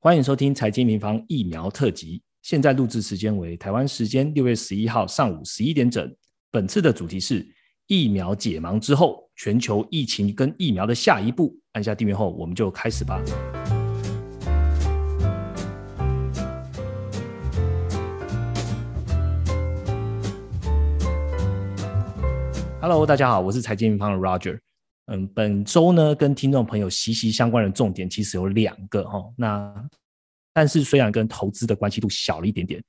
欢迎收听财经民房疫苗特辑。现在录制时间为台湾时间六月十一号上午十一点整。本次的主题是疫苗解盲之后，全球疫情跟疫苗的下一步。按下订阅后，我们就开始吧。Hello，大家好，我是财经民房的 Roger。嗯，本周呢，跟听众朋友息息相关的重点其实有两个哈。那但是虽然跟投资的关系度小了一点点，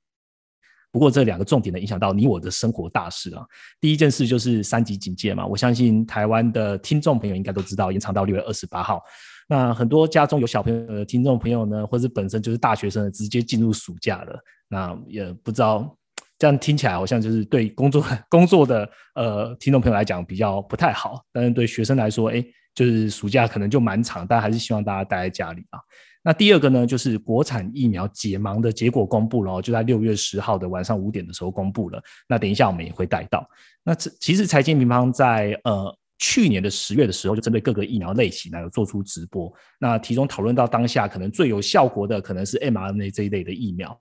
不过这两个重点呢，影响到你我的生活大事啊。第一件事就是三级警戒嘛，我相信台湾的听众朋友应该都知道，延长到六月二十八号。那很多家中有小朋友的听众朋友呢，或者本身就是大学生，直接进入暑假了。那也不知道。这样听起来好像就是对工作 工作的呃听众朋友来讲比较不太好，但是对学生来说，哎，就是暑假可能就蛮长，但还是希望大家待在家里啊。那第二个呢，就是国产疫苗解盲的结果公布了，就在六月十号的晚上五点的时候公布了。那等一下我们也会带到。那这其实财经平方在呃去年的十月的时候，就针对各个疫苗类型呢有做出直播，那其中讨论到当下可能最有效果的可能是 mRNA 这一类的疫苗。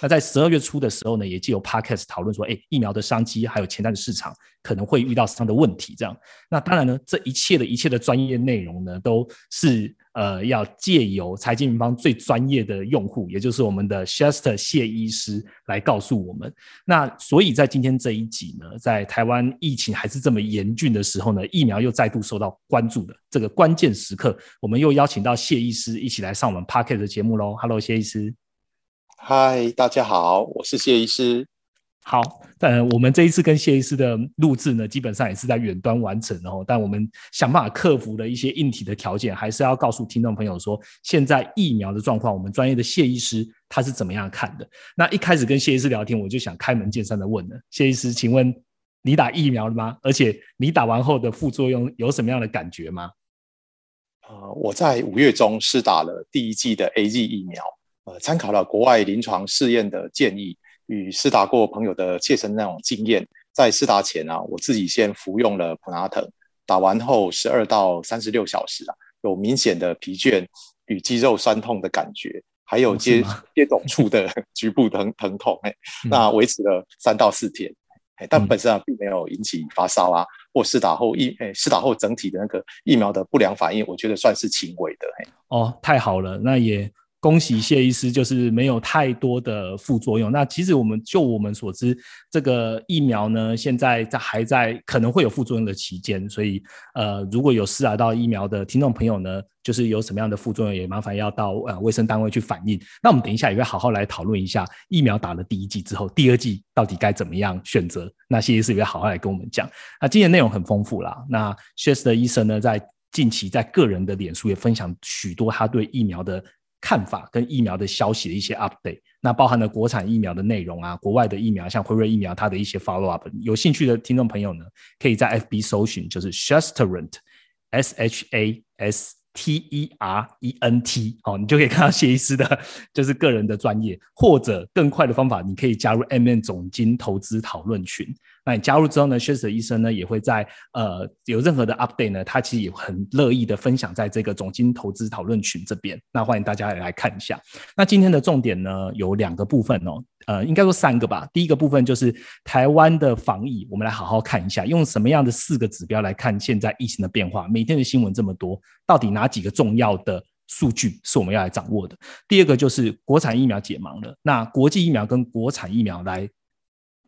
那在十二月初的时候呢，也既有 podcast 讨论说，哎，疫苗的商机还有潜在的市场可能会遇到什么样的问题？这样，那当然呢，这一切的一切的专业内容呢，都是呃要借由财经平方最专业的用户，也就是我们的 Shester 谢医师来告诉我们。那所以在今天这一集呢，在台湾疫情还是这么严峻的时候呢，疫苗又再度受到关注的这个关键时刻，我们又邀请到谢医师一起来上我们 podcast 的节目喽。Hello，谢医师。嗨，大家好，我是谢医师。好，呃我们这一次跟谢医师的录制呢，基本上也是在远端完成哦。但我们想办法克服了一些硬体的条件，还是要告诉听众朋友说，现在疫苗的状况，我们专业的谢医师他是怎么样看的。那一开始跟谢医师聊天，我就想开门见山的问了，谢医师，请问你打疫苗了吗？而且你打完后的副作用有什么样的感觉吗？啊，我在五月中是打了第一剂的 A G 疫苗。呃，参考了国外临床试验的建议与施打过朋友的切身那种经验，在施打前啊，我自己先服用了普拉腾，打完后十二到三十六小时啊，有明显的疲倦与肌肉酸痛的感觉，还有接接种处的 局部疼疼痛，哎，那维持了三到四天，哎，但本身啊并没有引起发烧啊，或施打后疫，哎，施打后整体的那个疫苗的不良反应，我觉得算是轻微的，哎，哦，太好了，那也。恭喜谢医师，就是没有太多的副作用。那其实我们就我们所知，这个疫苗呢，现在在还在可能会有副作用的期间，所以呃，如果有施打到疫苗的听众朋友呢，就是有什么样的副作用，也麻烦要到呃卫生单位去反映。那我们等一下也会好好来讨论一下，疫苗打了第一剂之后，第二剂到底该怎么样选择。那谢医师也会好好来跟我们讲。那今天内容很丰富啦。那谢斯的医生呢，在近期在个人的脸书也分享许多他对疫苗的。看法跟疫苗的消息的一些 update，那包含了国产疫苗的内容啊，国外的疫苗，像辉瑞疫苗它的一些 follow up，有兴趣的听众朋友呢，可以在 FB 搜寻，就是 Shasterent，S H A S T E R E N T，哦，你就可以看到谢医师的，就是个人的专业，或者更快的方法，你可以加入 M N 总金投资讨论群。那你加入之后呢，薛舍医生呢也会在呃有任何的 update 呢，他其实也很乐意的分享在这个总经投资讨论群这边。那欢迎大家也来看一下。那今天的重点呢有两个部分哦，呃，应该说三个吧。第一个部分就是台湾的防疫，我们来好好看一下，用什么样的四个指标来看现在疫情的变化。每天的新闻这么多，到底哪几个重要的数据是我们要来掌握的？第二个就是国产疫苗解盲了，那国际疫苗跟国产疫苗来。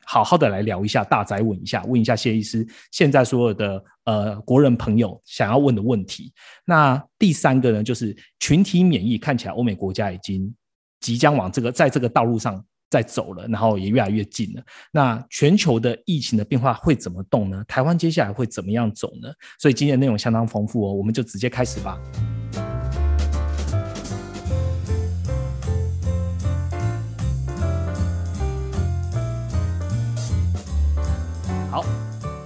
好好的来聊一下，大灾问一下，问一下谢医师，现在所有的呃国人朋友想要问的问题。那第三个呢，就是群体免疫，看起来欧美国家已经即将往这个在这个道路上在走了，然后也越来越近了。那全球的疫情的变化会怎么动呢？台湾接下来会怎么样走呢？所以今天内容相当丰富哦，我们就直接开始吧。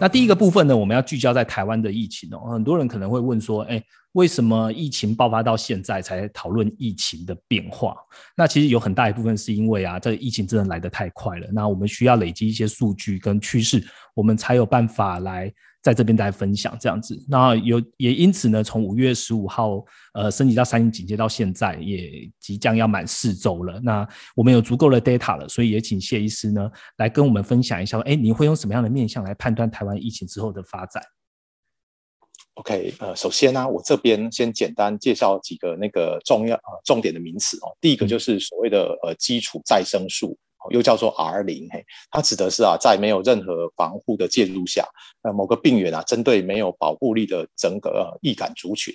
那第一个部分呢，我们要聚焦在台湾的疫情哦。很多人可能会问说，哎，为什么疫情爆发到现在才讨论疫情的变化？那其实有很大一部分是因为啊，这个疫情真的来得太快了。那我们需要累积一些数据跟趋势，我们才有办法来在这边来分享这样子。那有也因此呢，从五月十五号呃升级到三级警戒到现在，也即将要满四周了。那我们有足够的 data 了，所以也请谢医师呢来跟我们分享一下，哎，你会用什么样的面向来判断台湾疫情之后的发展？OK，呃，首先呢，我这边先简单介绍几个那个重要呃重点的名词哦。第一个就是所谓的呃基础再生素，又叫做 R 零，嘿，它指的是啊，在没有任何防护的介入下，呃，某个病原啊，针对没有保护力的整个易感族群，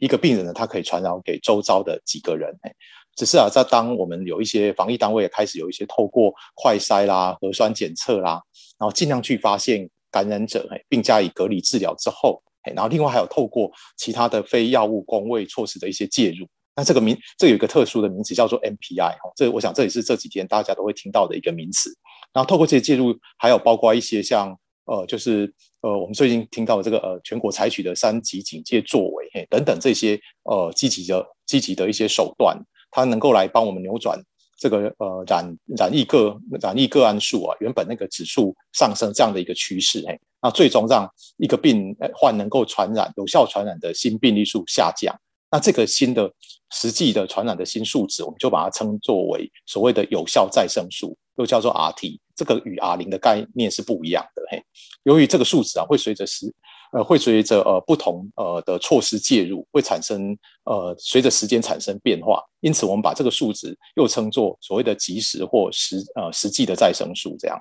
一个病人呢，他可以传染给周遭的几个人，嘿，只是啊，在当我们有一些防疫单位开始有一些透过快筛啦、核酸检测啦，然后尽量去发现感染者，嘿，并加以隔离治疗之后。然后另外还有透过其他的非药物工位措施的一些介入，那这个名这有一个特殊的名词叫做 MPI 哈，这我想这也是这几天大家都会听到的一个名词。然后透过这些介入，还有包括一些像呃就是呃我们最近听到的这个呃全国采取的三级警戒作为嘿等等这些呃积极的积极的一些手段，它能够来帮我们扭转这个呃染染疫个染疫个案数啊原本那个指数上升这样的一个趋势嘿。那最终让一个病患能够传染、有效传染的新病例数下降。那这个新的实际的传染的新数值，我们就把它称作为所谓的有效再生数，又叫做 RT。这个与 R 零的概念是不一样的。嘿，由于这个数值啊，会随着时呃，会随着呃不同呃的措施介入，会产生呃随着时间产生变化。因此，我们把这个数值又称作所谓的即时或实呃实际的再生数，这样。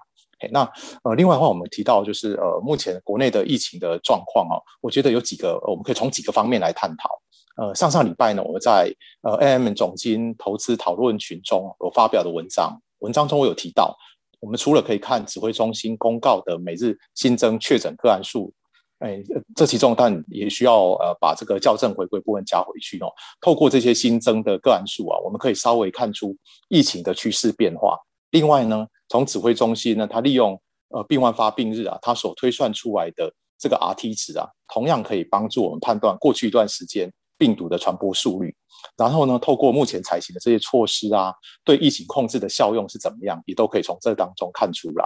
那呃，另外的话，我们提到就是呃，目前国内的疫情的状况哦，我觉得有几个，我们可以从几个方面来探讨。呃，上上礼拜呢，我在呃 AM 总经投资讨论群中我发表的文章，文章中我有提到，我们除了可以看指挥中心公告的每日新增确诊个案数，哎，这其中但也需要呃把这个校正回归部分加回去哦。透过这些新增的个案数啊，我们可以稍微看出疫情的趋势变化。另外呢，从指挥中心呢，它利用呃病患发病日啊，它所推算出来的这个 Rt 值啊，同样可以帮助我们判断过去一段时间病毒的传播速率。然后呢，透过目前采行的这些措施啊，对疫情控制的效用是怎么样，也都可以从这当中看出来。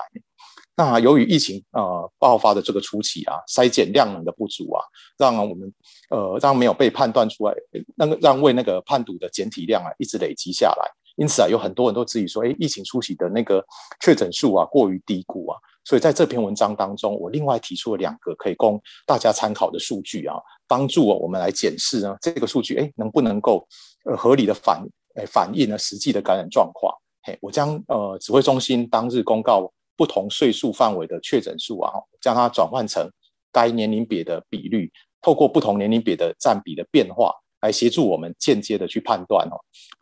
那由于疫情呃爆发的这个初期啊，筛检量能的不足啊，让我们呃让没有被判断出来，那个让为那个判读的检体量啊一直累积下来。因此啊，有很多人都质疑说，哎，疫情初期的那个确诊数啊过于低估啊，所以在这篇文章当中，我另外提出了两个可以供大家参考的数据啊，帮助我们来检视呢这个数据，哎，能不能够呃合理的反诶反映呢实际的感染状况？嘿，我将呃指挥中心当日公告不同岁数范围的确诊数啊，将它转换成该年龄别的比率，透过不同年龄别的占比的变化。来协助我们间接的去判断哦，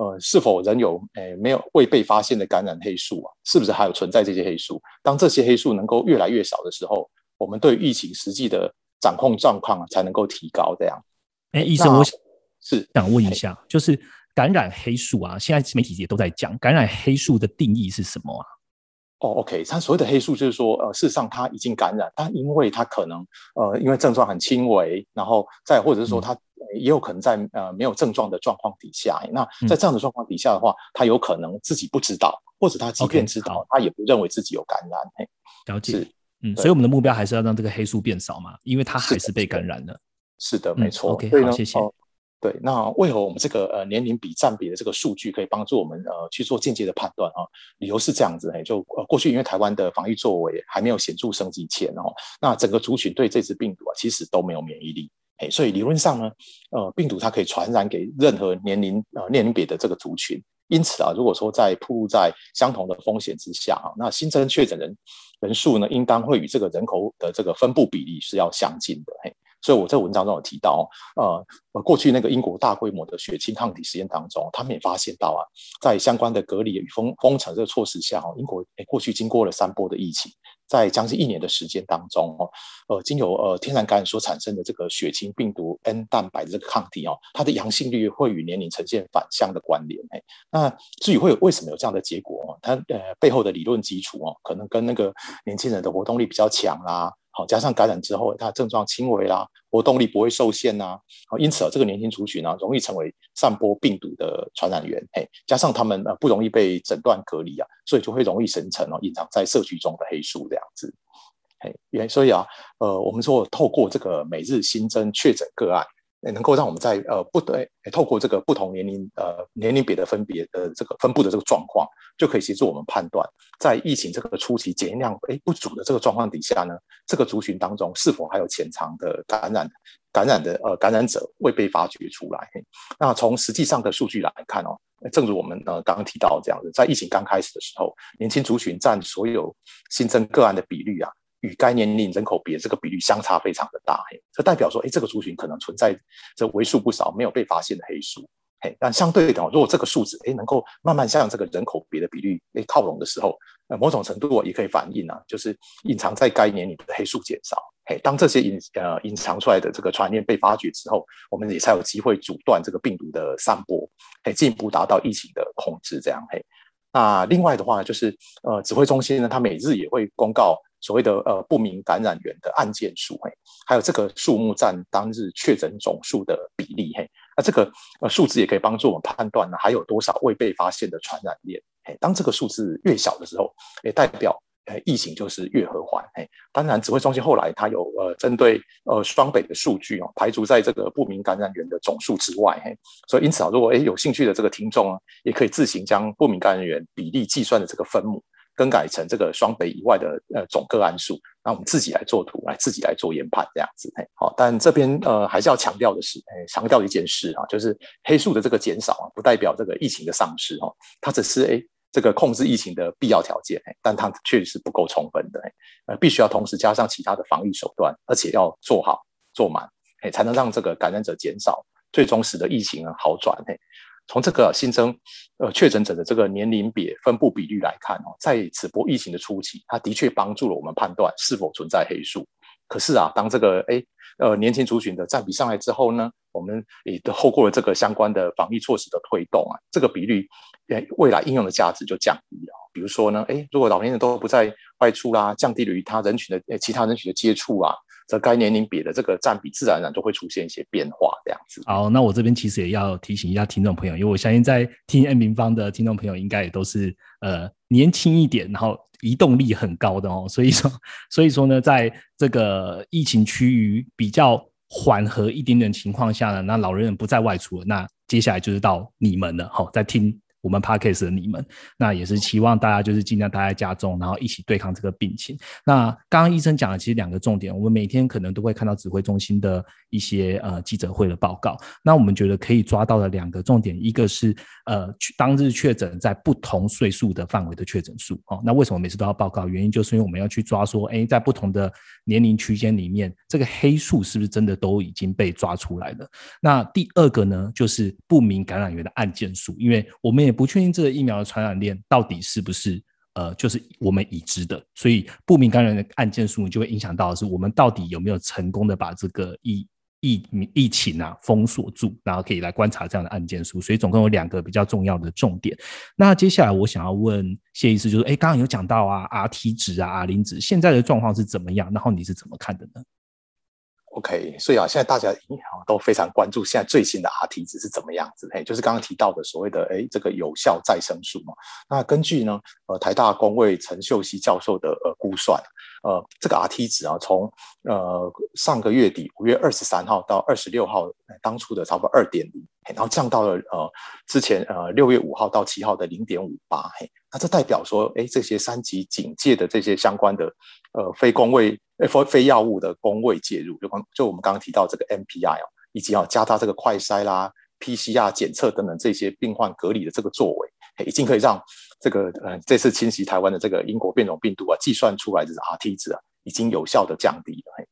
呃，是否仍有诶没有未被发现的感染黑数啊？是不是还有存在这些黑数？当这些黑数能够越来越少的时候，我们对疫情实际的掌控状况啊才能够提高。这样，哎，医生，我是想问一下，就是感染黑数啊，现在媒体也都在讲感染黑数的定义是什么啊？哦，OK，他所谓的黑素就是说，呃，事实上他已经感染，但因为他可能呃因为症状很轻微，然后再或者是说他。也有可能在呃没有症状的状况底下，那在这样的状况底下的话，他有可能自己不知道，或者他即便知道，他也不认为自己有感染。了解，嗯，所以我们的目标还是要让这个黑素变少嘛，因为他还是被感染了。是的，没错。OK，好，谢谢。对，那为何我们这个呃年龄比占比的这个数据可以帮助我们呃去做间接的判断啊？理由是这样子，哎，就呃过去因为台湾的防疫作为还没有显著升级前哦，那整个族群对这支病毒啊其实都没有免疫力。哎，所以理论上呢，呃，病毒它可以传染给任何年龄呃年龄别的这个族群。因此啊，如果说在铺露在相同的风险之下啊，那新增确诊人人数呢，应当会与这个人口的这个分布比例是要相近的。嘿。所以我在文章中有提到，呃，过去那个英国大规模的血清抗体实验当中，他们也发现到啊，在相关的隔离与封封城这个措施下，哦，英国诶过去经过了三波的疫情，在将近一年的时间当中，哦，呃，经由呃天然感染所产生的这个血清病毒 N 蛋白的这个抗体哦，它的阳性率会与年龄呈现反向的关联，诶，那至于会有为什么有这样的结果，哦它呃背后的理论基础哦，可能跟那个年轻人的活动力比较强啦。好，加上感染之后，它症状轻微啦，活动力不会受限呐，好，因此啊，这个年轻族群呢，容易成为散播病毒的传染源，嘿，加上他们呃不容易被诊断隔离啊，所以就会容易形成哦隐藏在社区中的黑数这样子，嘿，原所以啊，呃，我们说透过这个每日新增确诊个案。也能够让我们在呃不对，透过这个不同年龄呃年龄别的分别的这个分布的这个状况，就可以协助我们判断，在疫情这个初期检验量哎不足的这个状况底下呢，这个族群当中是否还有潜藏的感染感染的呃感染者未被发掘出来。那从实际上的数据来看哦，正如我们呃刚刚提到这样子，在疫情刚开始的时候，年轻族群占所有新增个案的比率啊。与该年龄人口比的这个比率相差非常的大，嘿，这代表说，哎，这个族群可能存在这为数不少没有被发现的黑数，嘿，但相对的，如果这个数字，哎，能够慢慢向这个人口比的比率哎靠拢的时候，呃，某种程度也可以反映啊，就是隐藏在该年龄的黑数减少，嘿，当这些隐呃隐藏出来的这个传染被发掘之后，我们也才有机会阻断这个病毒的散播，嘿，进一步达到疫情的控制，这样，嘿，那另外的话，就是呃，指挥中心呢，它每日也会公告。所谓的呃不明感染源的案件数，嘿，还有这个数目占当日确诊总数的比例，嘿，那这个呃数字也可以帮助我们判断呢，还有多少未被发现的传染链，嘿，当这个数字越小的时候，也代表呃疫情就是越和缓，嘿，当然指挥中心后来它有呃针对呃双北的数据哦，排除在这个不明感染源的总数之外，嘿，所以因此啊，如果诶有兴趣的这个听众啊，也可以自行将不明感染源比例计算的这个分母。更改成这个双北以外的呃总个案数，那我们自己来做图，来自己来做研判这样子，嘿，好，但这边呃还是要强调的是，哎，强调一件事啊，就是黑数的这个减少啊，不代表这个疫情的丧失哦，它只是哎这个控制疫情的必要条件，哎，但它确实是不够充分的，哎，呃，必须要同时加上其他的防疫手段，而且要做好做满，哎，才能让这个感染者减少，最终使得疫情呢好转，嘿。从这个新增呃确诊者的这个年龄别分布比率来看哦，在此波疫情的初期，它的确帮助了我们判断是否存在黑数。可是啊，当这个哎呃年轻族群的占比上来之后呢，我们也都透过了这个相关的防疫措施的推动啊，这个比率诶未来应用的价值就降低了。比如说呢，哎，如果老年人都不再外出啦，降低了与他人群的其他人群的接触啊。这该年龄比的这个占比，自然而然就会出现一些变化，这样子。好，那我这边其实也要提醒一下听众朋友，因为我相信在听 N 平方的听众朋友，应该也都是呃年轻一点，然后移动力很高的哦。所以说，所以说呢，在这个疫情区域比较缓和一点点情况下呢，那老人不再外出了，那接下来就是到你们了，好，在听。我们 Parkes 的你们，那也是希望大家就是尽量待在家中，然后一起对抗这个病情。那刚刚医生讲的其实两个重点，我们每天可能都会看到指挥中心的一些呃记者会的报告。那我们觉得可以抓到的两个重点，一个是呃当日确诊在不同岁数的范围的确诊数哦。那为什么每次都要报告？原因就是因为我们要去抓说，哎，在不同的年龄区间里面，这个黑数是不是真的都已经被抓出来了？那第二个呢，就是不明感染源的案件数，因为我们也。不确定这个疫苗的传染链到底是不是呃，就是我们已知的，所以不明感染的案件数就会影响到的是我们到底有没有成功的把这个疫疫疫情啊封锁住，然后可以来观察这样的案件数。所以总共有两个比较重要的重点。那接下来我想要问谢医师，就是哎，刚刚有讲到啊，R T 值啊，R 零值现在的状况是怎么样？然后你是怎么看的呢？OK，所以啊，现在大家都非常关注现在最新的 R T 值是怎么样子，嘿，就是刚刚提到的所谓的哎这个有效再生数嘛。那根据呢呃台大公卫陈秀熙教授的呃估算，呃这个 R T 值啊，从呃上个月底五月二十三号到二十六号，当初的差不多二点零，然后降到了呃之前呃六月五号到七号的零点五八，嘿，那这代表说，哎这些三级警戒的这些相关的呃非公卫。非非药物的工位介入，就刚就我们刚刚提到这个 MPI 哦，以及要加大这个快筛啦、PCR 检测等等这些病患隔离的这个作为，已经可以让这个呃这次侵袭台湾的这个英国变种病毒啊，计算出来的 RT 值啊，已经有效的降低了。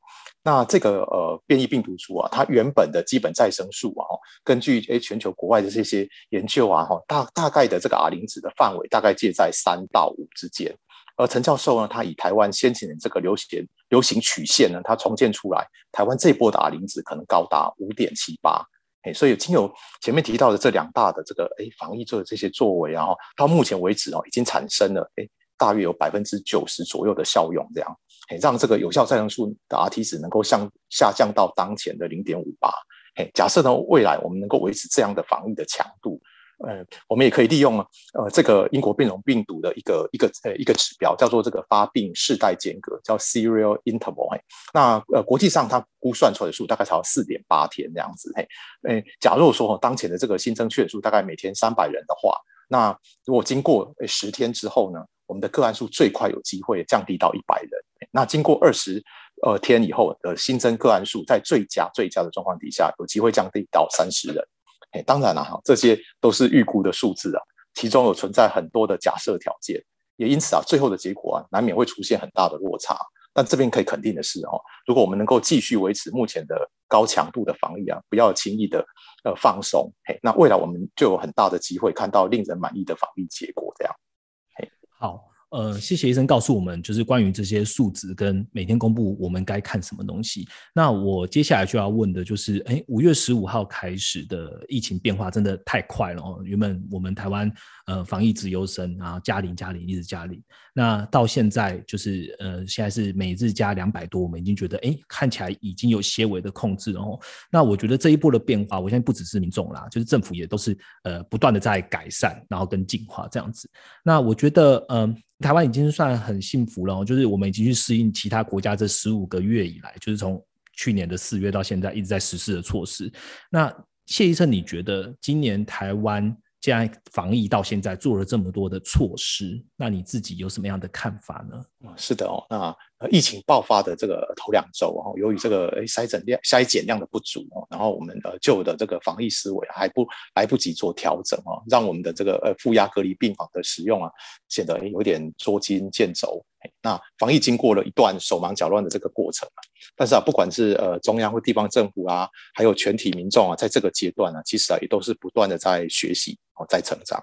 那这个呃变异病毒株啊，它原本的基本再生数啊，根据诶全球国外的这些研究啊，哈大大概的这个 R 零值的范围大概介在三到五之间。而陈教授呢，他以台湾先前的这个流行流行曲线呢，他重建出来，台湾这波的 R 零值可能高达五点七八，哎，所以经有前面提到的这两大的这个哎防疫做的这些作为，然后到目前为止哦，已经产生了哎大约有百分之九十左右的效用，这样，哎，让这个有效再生数的 Rt 值能够向下降到当前的零点五八。哎，假设呢未来我们能够维持这样的防疫的强度。呃，我们也可以利用呃这个英国变种病毒的一个一个呃一个指标，叫做这个发病世代间隔，叫 serial interval。嘿，那呃国际上它估算出来的数大概才四点八天这样子。嘿，诶，假如说当前的这个新增确诊数大概每天三百人的话，那如果经过十天之后呢，我们的个案数最快有机会降低到一百人。那经过二十呃天以后的新增个案数，在最佳最佳的状况底下，有机会降低到三十人。哎，当然了哈，这些都是预估的数字啊，其中有存在很多的假设条件，也因此啊，最后的结果啊，难免会出现很大的落差。但这边可以肯定的是哦，如果我们能够继续维持目前的高强度的防疫啊，不要轻易的呃放松，嘿，那未来我们就有很大的机会看到令人满意的防疫结果。这样，嘿，好。呃，谢谢医生告诉我们，就是关于这些数值跟每天公布我们该看什么东西。那我接下来就要问的就是，哎，五月十五号开始的疫情变化真的太快了哦。原本我们台湾呃防疫值优生，然后加零加零一直加零，那到现在就是呃现在是每日加两百多，我们已经觉得哎看起来已经有些微的控制哦。那我觉得这一波的变化，我相信不只是民众啦，就是政府也都是呃不断的在改善，然后跟进化这样子。那我觉得嗯。台湾已经算很幸福了，就是我们已经去适应其他国家这十五个月以来，就是从去年的四月到现在一直在实施的措施。那谢医生，你觉得今年台湾既然防疫到现在做了这么多的措施，那你自己有什么样的看法呢？是的哦，那。疫情爆发的这个头两周，然后由于这个诶筛诊量筛检量的不足哦，然后我们呃旧的这个防疫思维还不来不及做调整哦，让我们的这个呃负压隔离病房的使用啊显得有点捉襟见肘。那防疫经过了一段手忙脚乱的这个过程啊，但是啊不管是呃中央或地方政府啊，还有全体民众啊，在这个阶段呢，其实啊也都是不断的在学习哦，在成长。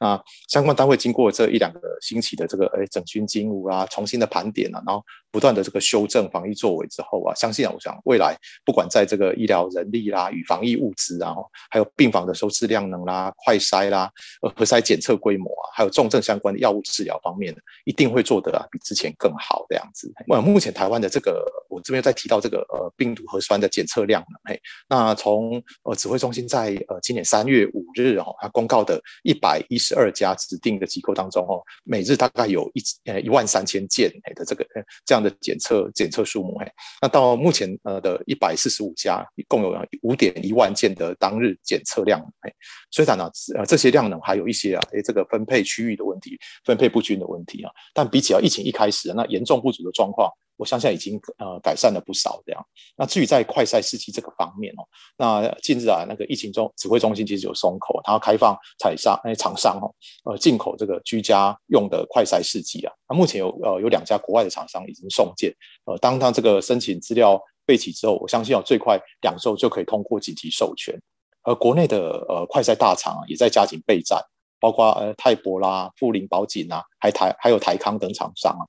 那相关单位经过这一两个星期的这个诶整军经务啊，重新的盘点啊，然后。不断的这个修正防疫作为之后啊，相信啊，我想未来不管在这个医疗人力啦、与防疫物资啊，还有病房的收治量能啦、快筛啦、呃核筛检测规模啊，还有重症相关的药物治疗方面，一定会做得啊比之前更好的样子。那目前台湾的这个，我这边在提到这个呃病毒核酸的检测量呢，嘿，那从呃指挥中心在呃今年三月五日哦，它公告的一百一十二家指定的机构当中哦，每日大概有一呃一万三千件的这个这样。的检测检测数目，嘿，那到目前呃的一百四十五家，共有五点一万件的当日检测量，嘿，虽然呢，呃这些量呢还有一些啊，诶这个分配区域的问题，分配不均的问题啊，但比起啊疫情一开始那严重不足的状况。我相信已经呃改善了不少这样。那至于在快筛试剂这个方面哦，那近日啊那个疫情中指挥中心其实有松口，它要开放采商哎厂商哦呃进口这个居家用的快筛试剂啊。那目前有呃有两家国外的厂商已经送件，呃当他这个申请资料备齐之后，我相信要最快两周就可以通过紧急授权。而国内的呃快筛大厂啊也在加紧备战，包括呃泰博啦、富林宝锦啊，还台还有台康等厂商啊。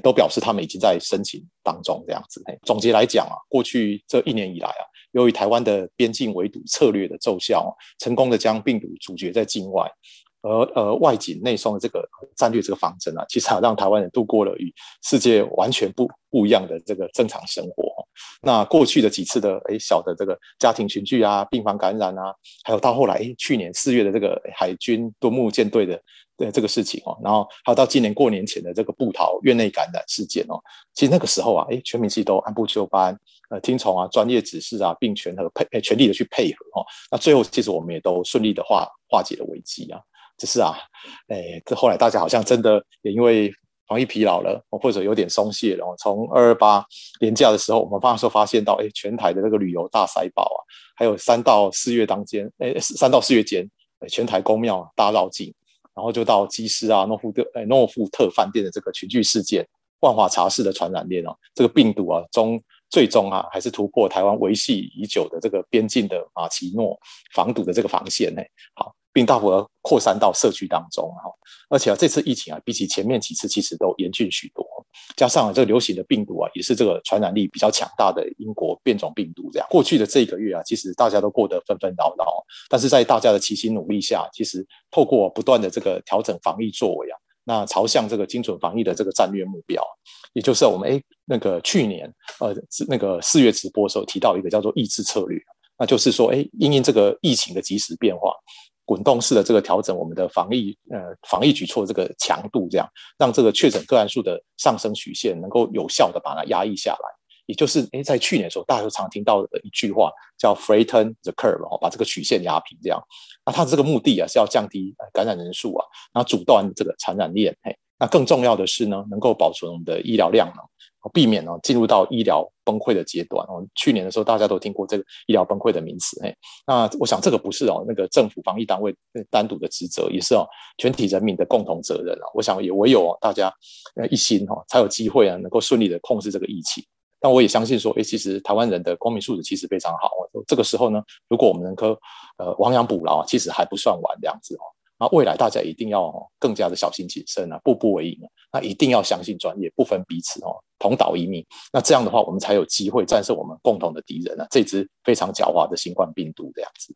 都表示他们已经在申请当中，这样子。总结来讲啊，过去这一年以来啊，由于台湾的边境围堵策略的奏效，成功的将病毒阻绝在境外，而呃外紧内松的这个战略这个方针啊，其实啊让台湾人度过了与世界完全不不一样的这个正常生活。那过去的几次的诶小的这个家庭群聚啊、病房感染啊，还有到后来诶去年四月的这个海军多木舰队的。的这个事情哦，然后还有到今年过年前的这个布桃院内感染事件哦，其实那个时候啊，哎，全民其实都按部就班，呃，听从啊专业指示啊，并全和配全力的去配合哦，那最后其实我们也都顺利的化化解了危机啊，只是啊，哎，这后来大家好像真的也因为防疫疲劳了，或者有点松懈了，从二二八年假的时候，我们发时候发现到，哎，全台的那个旅游大塞爆啊，还有三到四月当间，哎，三到四月间，全台公庙大绕境。然后就到基斯啊、诺夫特、诶诺夫特饭店的这个群聚事件，万华茶室的传染链哦，这个病毒啊，终最终啊，还是突破台湾维系已久的这个边境的马奇诺防堵的这个防线呢。好。并大幅的扩散到社区当中，哈，而且啊，这次疫情啊，比起前面几次其实都严峻许多。加上这个流行的病毒啊，也是这个传染力比较强大的英国变种病毒。这样，过去的这一个月啊，其实大家都过得纷纷扰扰，但是在大家的齐心努力下，其实透过不断的这个调整防疫作为啊，那朝向这个精准防疫的这个战略目标，也就是我们哎那个去年呃那个四月直播的时候提到一个叫做抑制策略，那就是说哎因应这个疫情的及时变化，滚动式的这个调整我们的防疫呃防疫举措这个强度，这样让这个确诊个案数的上升曲线能够有效的把它压抑下来。也就是诶，在去年的时候，大家都常听到的一句话叫 “flatten the curve”，哦，把这个曲线压平，这样。那它的这个目的啊，是要降低感染人数啊，然后阻断这个传染链。嘿，那更重要的是呢，能够保存我们的医疗量呢，避免呢进入到医疗崩溃的阶段。哦，去年的时候，大家都听过这个医疗崩溃的名词。嘿，那我想这个不是哦，那个政府防疫单位单独的职责，也是哦全体人民的共同责任啊。我想也唯有大家一心哈，才有机会啊，能够顺利的控制这个疫情。但我也相信说，哎，其实台湾人的公民素质其实非常好。这个时候呢，如果我们能够呃亡羊补牢，其实还不算晚这样子哦。那未来大家一定要更加的小心谨慎啊，步步为营啊。那一定要相信专业，不分彼此哦，同岛一命。那这样的话，我们才有机会战胜我们共同的敌人啊，这支非常狡猾的新冠病毒这样子。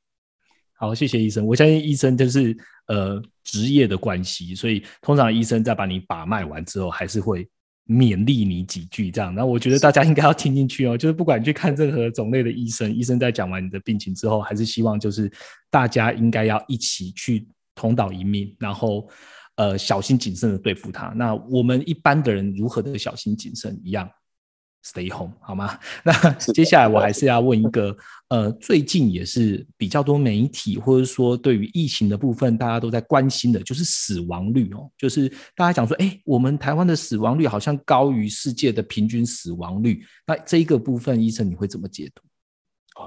好，谢谢医生。我相信医生就是呃职业的关系，所以通常医生在把你把脉完之后，还是会。勉励你几句，这样，那我觉得大家应该要听进去哦。就是不管去看任何种类的医生，医生在讲完你的病情之后，还是希望就是大家应该要一起去同岛一命，然后呃小心谨慎的对付他。那我们一般的人如何的小心谨慎一样。Stay home 好吗？那接下来我还是要问一个，呃，最近也是比较多媒体或者说对于疫情的部分，大家都在关心的，就是死亡率哦，就是大家讲说，哎，我们台湾的死亡率好像高于世界的平均死亡率，那这一个部分，医生你会怎么解读？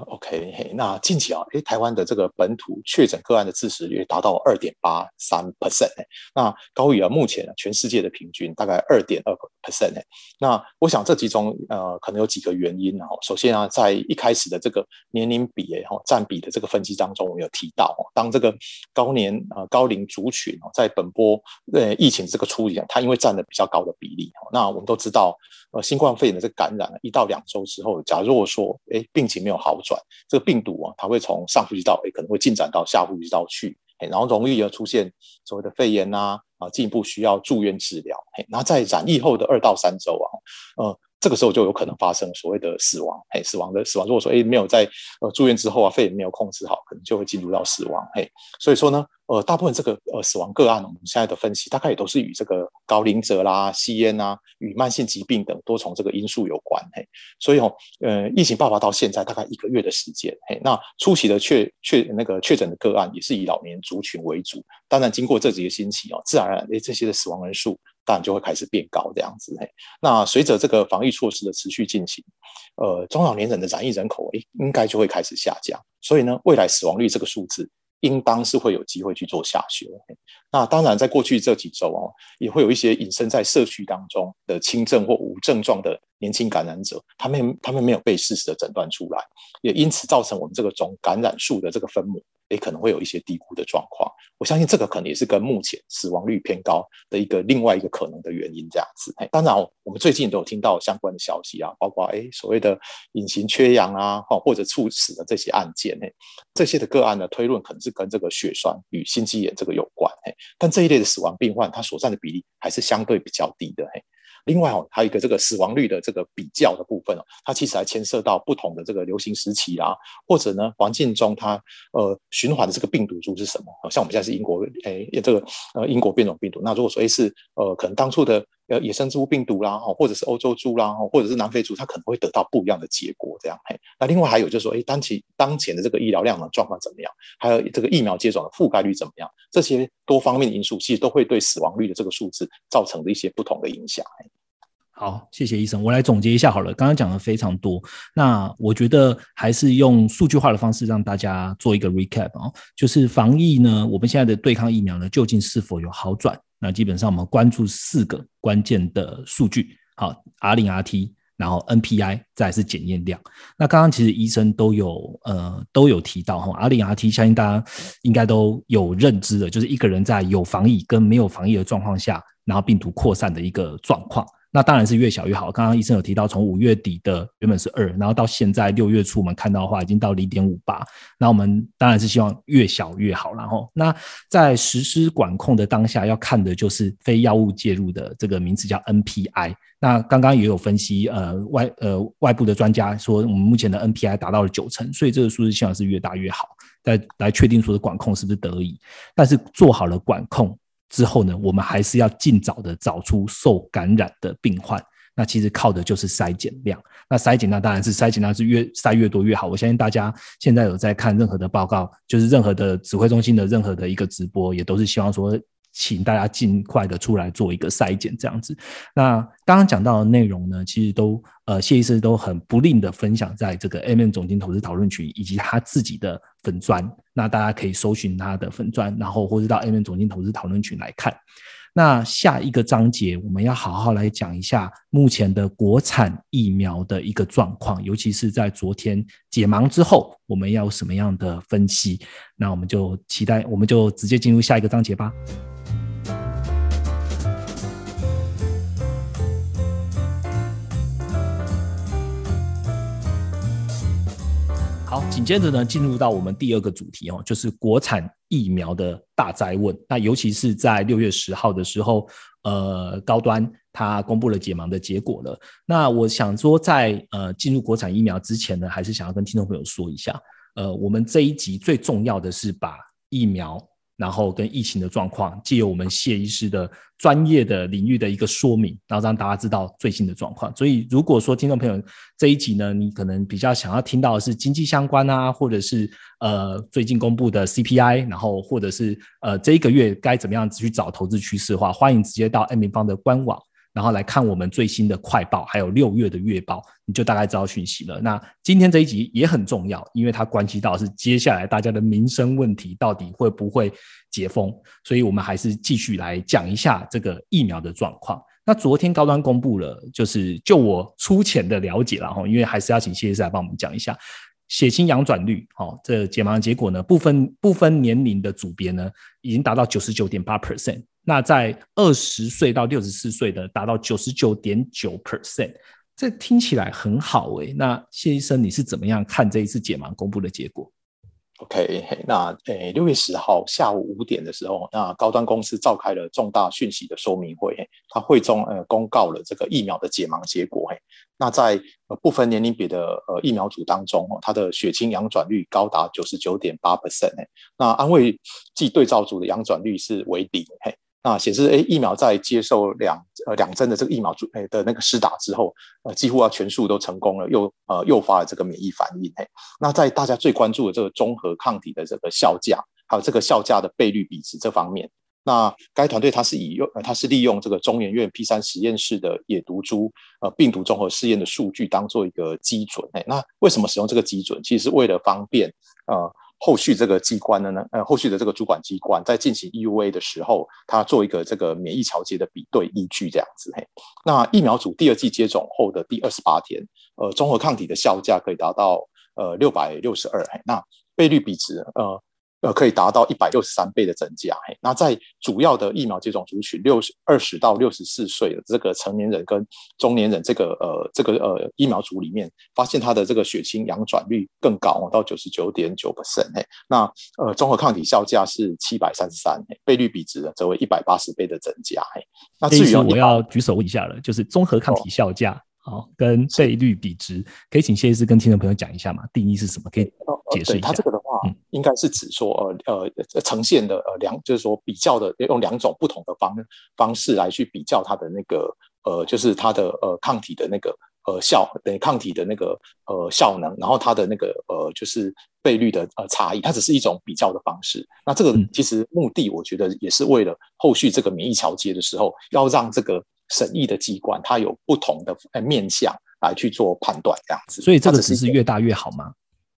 ，OK，那近期啊，诶，台湾的这个本土确诊个案的致死率达到二点八三 percent，那高于啊目前全世界的平均大概二点二 percent，那我想这其中呃可能有几个原因啊。首先啊，在一开始的这个年龄比诶哈占比的这个分析当中，我们有提到，当这个高年呃高龄族群哦在本波呃疫情这个初期，它因为占了比较高的比例，那我们都知道，呃，新冠肺炎的这感染一到两周之后，假如说诶病情没有好。转这个病毒啊，它会从上呼吸道诶可能会进展到下呼吸道去，然后容易出现所谓的肺炎呐啊，进一步需要住院治疗。嘿，那在染疫后的二到三周啊，呃，这个时候就有可能发生所谓的死亡。嘿，死亡的死亡，如果说诶没有在呃住院之后啊，肺炎没有控制好，可能就会进入到死亡。嘿，所以说呢。呃，大部分这个呃死亡个案，我们现在的分析大概也都是与这个高龄者啦、吸烟啊、与慢性疾病等多重这个因素有关。嘿，所以哦，呃，疫情爆发到现在大概一个月的时间，嘿，那初期的确确那个确诊的个案也是以老年族群为主。当然，经过这几个星期哦，自然而然，诶，这些的死亡人数当然就会开始变高这样子。嘿，那随着这个防疫措施的持续进行，呃，中老年人的染疫人口诶，应该就会开始下降。所以呢，未来死亡率这个数字。应当是会有机会去做下修。那当然，在过去这几周哦，也会有一些隐身在社区当中的轻症或无症状的年轻感染者，他们他们没有被适时的诊断出来，也因此造成我们这个总感染数的这个分母。也可能会有一些低估的状况，我相信这个可能也是跟目前死亡率偏高的一个另外一个可能的原因这样子。当然，我们最近都有听到相关的消息啊，包括哎所谓的隐形缺氧啊，或者猝死的这些案件，哎，这些的个案呢，推论可能是跟这个血栓与心肌炎这个有关，哎，但这一类的死亡病患，它所占的比例还是相对比较低的，嘿。另外哦，还有一个这个死亡率的这个比较的部分哦，它其实还牵涉到不同的这个流行时期啦，或者呢环境中它呃循环的这个病毒株是什么？像我们现在是英国诶这个呃英国变种病毒，那如果说诶是呃可能当初的呃野生植物病毒啦，哈或者是欧洲猪啦，或者是南非猪，它可能会得到不一样的结果这样。嘿，那另外还有就是说诶当前当前的这个医疗量的状况怎么样？还有这个疫苗接种的覆盖率怎么样？这些多方面的因素其实都会对死亡率的这个数字造成的一些不同的影响。好，谢谢医生。我来总结一下好了，刚刚讲的非常多，那我觉得还是用数据化的方式让大家做一个 recap 啊，就是防疫呢，我们现在的对抗疫苗呢，究竟是否有好转？那基本上我们关注四个关键的数据，好，R 零 RT，然后 NPI，再是检验量。那刚刚其实医生都有呃都有提到哈，R 零 RT，相信大家应该都有认知的，就是一个人在有防疫跟没有防疫的状况下，然后病毒扩散的一个状况。那当然是越小越好。刚刚医生有提到，从五月底的原本是二，然后到现在六月初我们看到的话，已经到零点五八。那我们当然是希望越小越好。然后，那在实施管控的当下，要看的就是非药物介入的这个名词叫 NPI。那刚刚也有分析，呃，外呃外部的专家说，我们目前的 NPI 达到了九成，所以这个数字希望是越大越好，再来确定说的管控是不是得以。但是做好了管控。之后呢，我们还是要尽早的找出受感染的病患。那其实靠的就是筛检量。那筛检量当然是筛检量是越筛越多越好。我相信大家现在有在看任何的报告，就是任何的指挥中心的任何的一个直播，也都是希望说。请大家尽快的出来做一个筛检，这样子。那刚刚讲到的内容呢，其实都呃谢医师都很不吝的分享在这个 M N 总经投资讨论群以及他自己的粉砖。那大家可以搜寻他的粉砖，然后或者到 M N 总经投资讨论群来看。那下一个章节，我们要好好来讲一下目前的国产疫苗的一个状况，尤其是在昨天解盲之后，我们要有什么样的分析？那我们就期待，我们就直接进入下一个章节吧。好，紧接着呢，进入到我们第二个主题哦，就是国产疫苗的大灾问。那尤其是在六月十号的时候，呃，高端它公布了解盲的结果了。那我想说，在呃进入国产疫苗之前呢，还是想要跟听众朋友说一下，呃，我们这一集最重要的是把疫苗。然后跟疫情的状况，借由我们谢医师的专业的领域的一个说明，然后让大家知道最新的状况。所以，如果说听众朋友这一集呢，你可能比较想要听到的是经济相关啊，或者是呃最近公布的 CPI，然后或者是呃这一个月该怎么样去找投资趋势的话，欢迎直接到 M 平方的官网。然后来看我们最新的快报，还有六月的月报，你就大概知道讯息了。那今天这一集也很重要，因为它关系到是接下来大家的民生问题到底会不会解封，所以我们还是继续来讲一下这个疫苗的状况。那昨天高端公布了，就是就我粗浅的了解了哈，因为还是要请谢医师来帮我们讲一下血清阳转率。哦，这解盲的结果呢，部分部分年龄的组别呢，已经达到九十九点八 percent。那在二十岁到六十四岁的达到九十九点九 percent，这听起来很好诶。那谢医生，你是怎么样看这一次解盲公布的结果？OK，那诶六月十号下午五点的时候，那高端公司召开了重大讯息的说明会，它会中呃公告了这个疫苗的解盲结果。嘿，那在呃部分年龄别的呃疫苗组当中，哦，它的血清阳转率高达九十九点八 percent，那安慰剂对照组的阳转率是为零，嘿。那显示，哎，疫苗在接受两呃两针的这个疫苗注诶的那个施打之后，呃，几乎要全数都成功了，又呃诱发了这个免疫反应。嘿，那在大家最关注的这个综合抗体的这个效价，还有这个效价的倍率比值这方面，那该团队它是以用它是利用这个中研院 P 三实验室的野毒株呃病毒综合试验的数据当做一个基准。哎，那为什么使用这个基准？其实是为了方便呃。后续这个机关的？呢，呃，后续的这个主管机关在进行 EUA 的时候，它做一个这个免疫调节的比对依据，这样子。嘿，那疫苗组第二季接种后的第二十八天，呃，综合抗体的效价可以达到呃六百六十二。嘿，那倍率比值，呃。呃，可以达到一百六十三倍的增加。嘿，那在主要的疫苗接种族群，六十二十到六十四岁的这个成年人跟中年人这个呃这个呃疫苗组里面，发现它的这个血清阳转率更高，到九十九点九 percent。嘿，那呃综合抗体效价是七百三十三，倍率比值呢则为一百八十倍的增加。嘿，那至于我要举手问一下了，就是综合抗体效价。好，跟倍率比值，可以请谢医师跟听众朋友讲一下嘛？定义是什么？可以解释一下。它这个的话，应该是指说，呃呃，呈现的呃两，就是说比较的用两种不同的方方式来去比较它的那个呃，就是它的呃抗体的那个呃效，等于抗体的那个呃效能，然后它的那个呃就是倍率的呃差异，它只是一种比较的方式。那这个其实目的，我觉得也是为了后续这个免疫调节的时候，要让这个。审议的机关，它有不同的呃面向来去做判断，这样子。所以这个值是越大越好吗？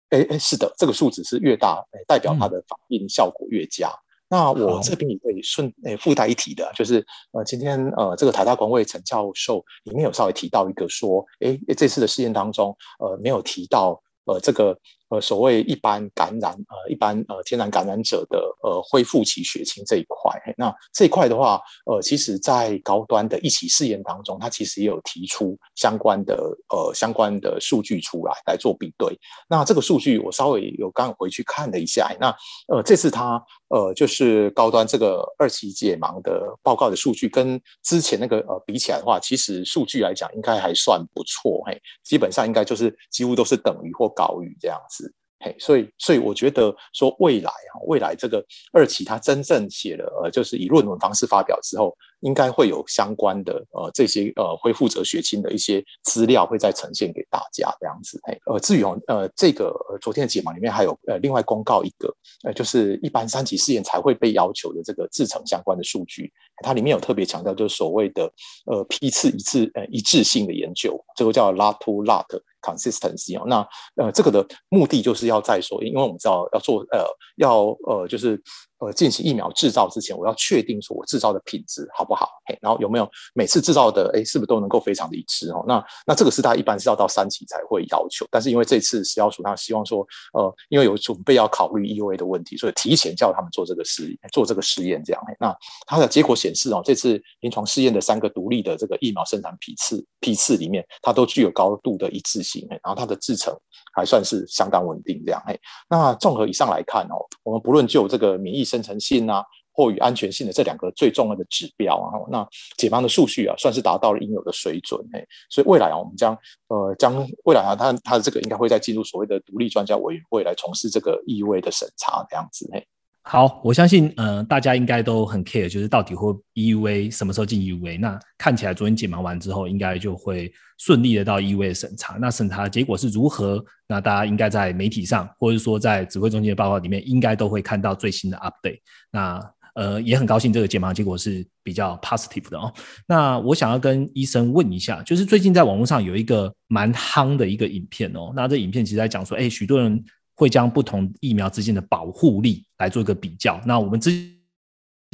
哎哎，是的，这个数值是越大，代表它的反应效果越佳。那我这边也可以顺诶附带一提的，就是呃，今天呃，这个台大官位陈教授里面有稍微提到一个说，哎，这次的试验当中，呃，没有提到呃这个呃所谓一般感染呃一般呃天然感染者的呃恢复期血清这一块。那这一块的话，呃，其实在高端的一起试验当中，它其实也有提出相关的呃相关的数据出来来做比对。那这个数据我稍微有刚回去看了一下，那呃这次它呃就是高端这个二期解盲的报告的数据跟之前那个呃比起来的话，其实数据来讲应该还算不错，嘿，基本上应该就是几乎都是等于或高于这样子。嘿，所以所以我觉得说未来哈，未来这个二期它真正写了呃，就是以论文方式发表之后，应该会有相关的呃这些呃恢复者血清的一些资料会再呈现给大家这样子。嘿，呃，至于呃这个呃昨天的解码里面还有呃另外公告一个，呃就是一般三级试验才会被要求的这个制成相关的数据，它里面有特别强调就是所谓的呃批次一致呃一致性的研究，这个叫 lot to lot。Consistency 哦，那呃，这个的目的就是要在说，因为我们知道要做呃，要呃，就是呃，进行疫苗制造之前，我要确定说我制造的品质好不好，嘿，然后有没有每次制造的，哎，是不是都能够非常的一致哦？那那这个是它一般是要到三期才会要求，但是因为这次食药署他希望说，呃，因为有准备要考虑 EUA 的问题，所以提前叫他们做这个试做这个实验这样。那它的结果显示哦，这次临床试验的三个独立的这个疫苗生产批次批次里面，它都具有高度的一致性。然后它的制程还算是相当稳定，这样嘿。那综合以上来看哦，我们不论就这个免疫生成性啊，或与安全性的这两个最重要的指标啊，那解方的数据啊，算是达到了应有的水准嘿。所以未来啊，我们将呃将未来啊，他他的这个应该会再进入所谓的独立专家委员会来从事这个意味的审查这样子嘿。好，我相信，呃，大家应该都很 care，就是到底会 EUV 什么时候进 EUV？那看起来昨天解盲完之后，应该就会顺利的到 EUV 审查。那审查结果是如何？那大家应该在媒体上，或者说在指挥中心的报告里面，应该都会看到最新的 update。那呃，也很高兴这个解盲结果是比较 positive 的哦。那我想要跟医生问一下，就是最近在网络上有一个蛮夯的一个影片哦。那这影片其实在讲说，哎，许多人。会将不同疫苗之间的保护力来做一个比较。那我们之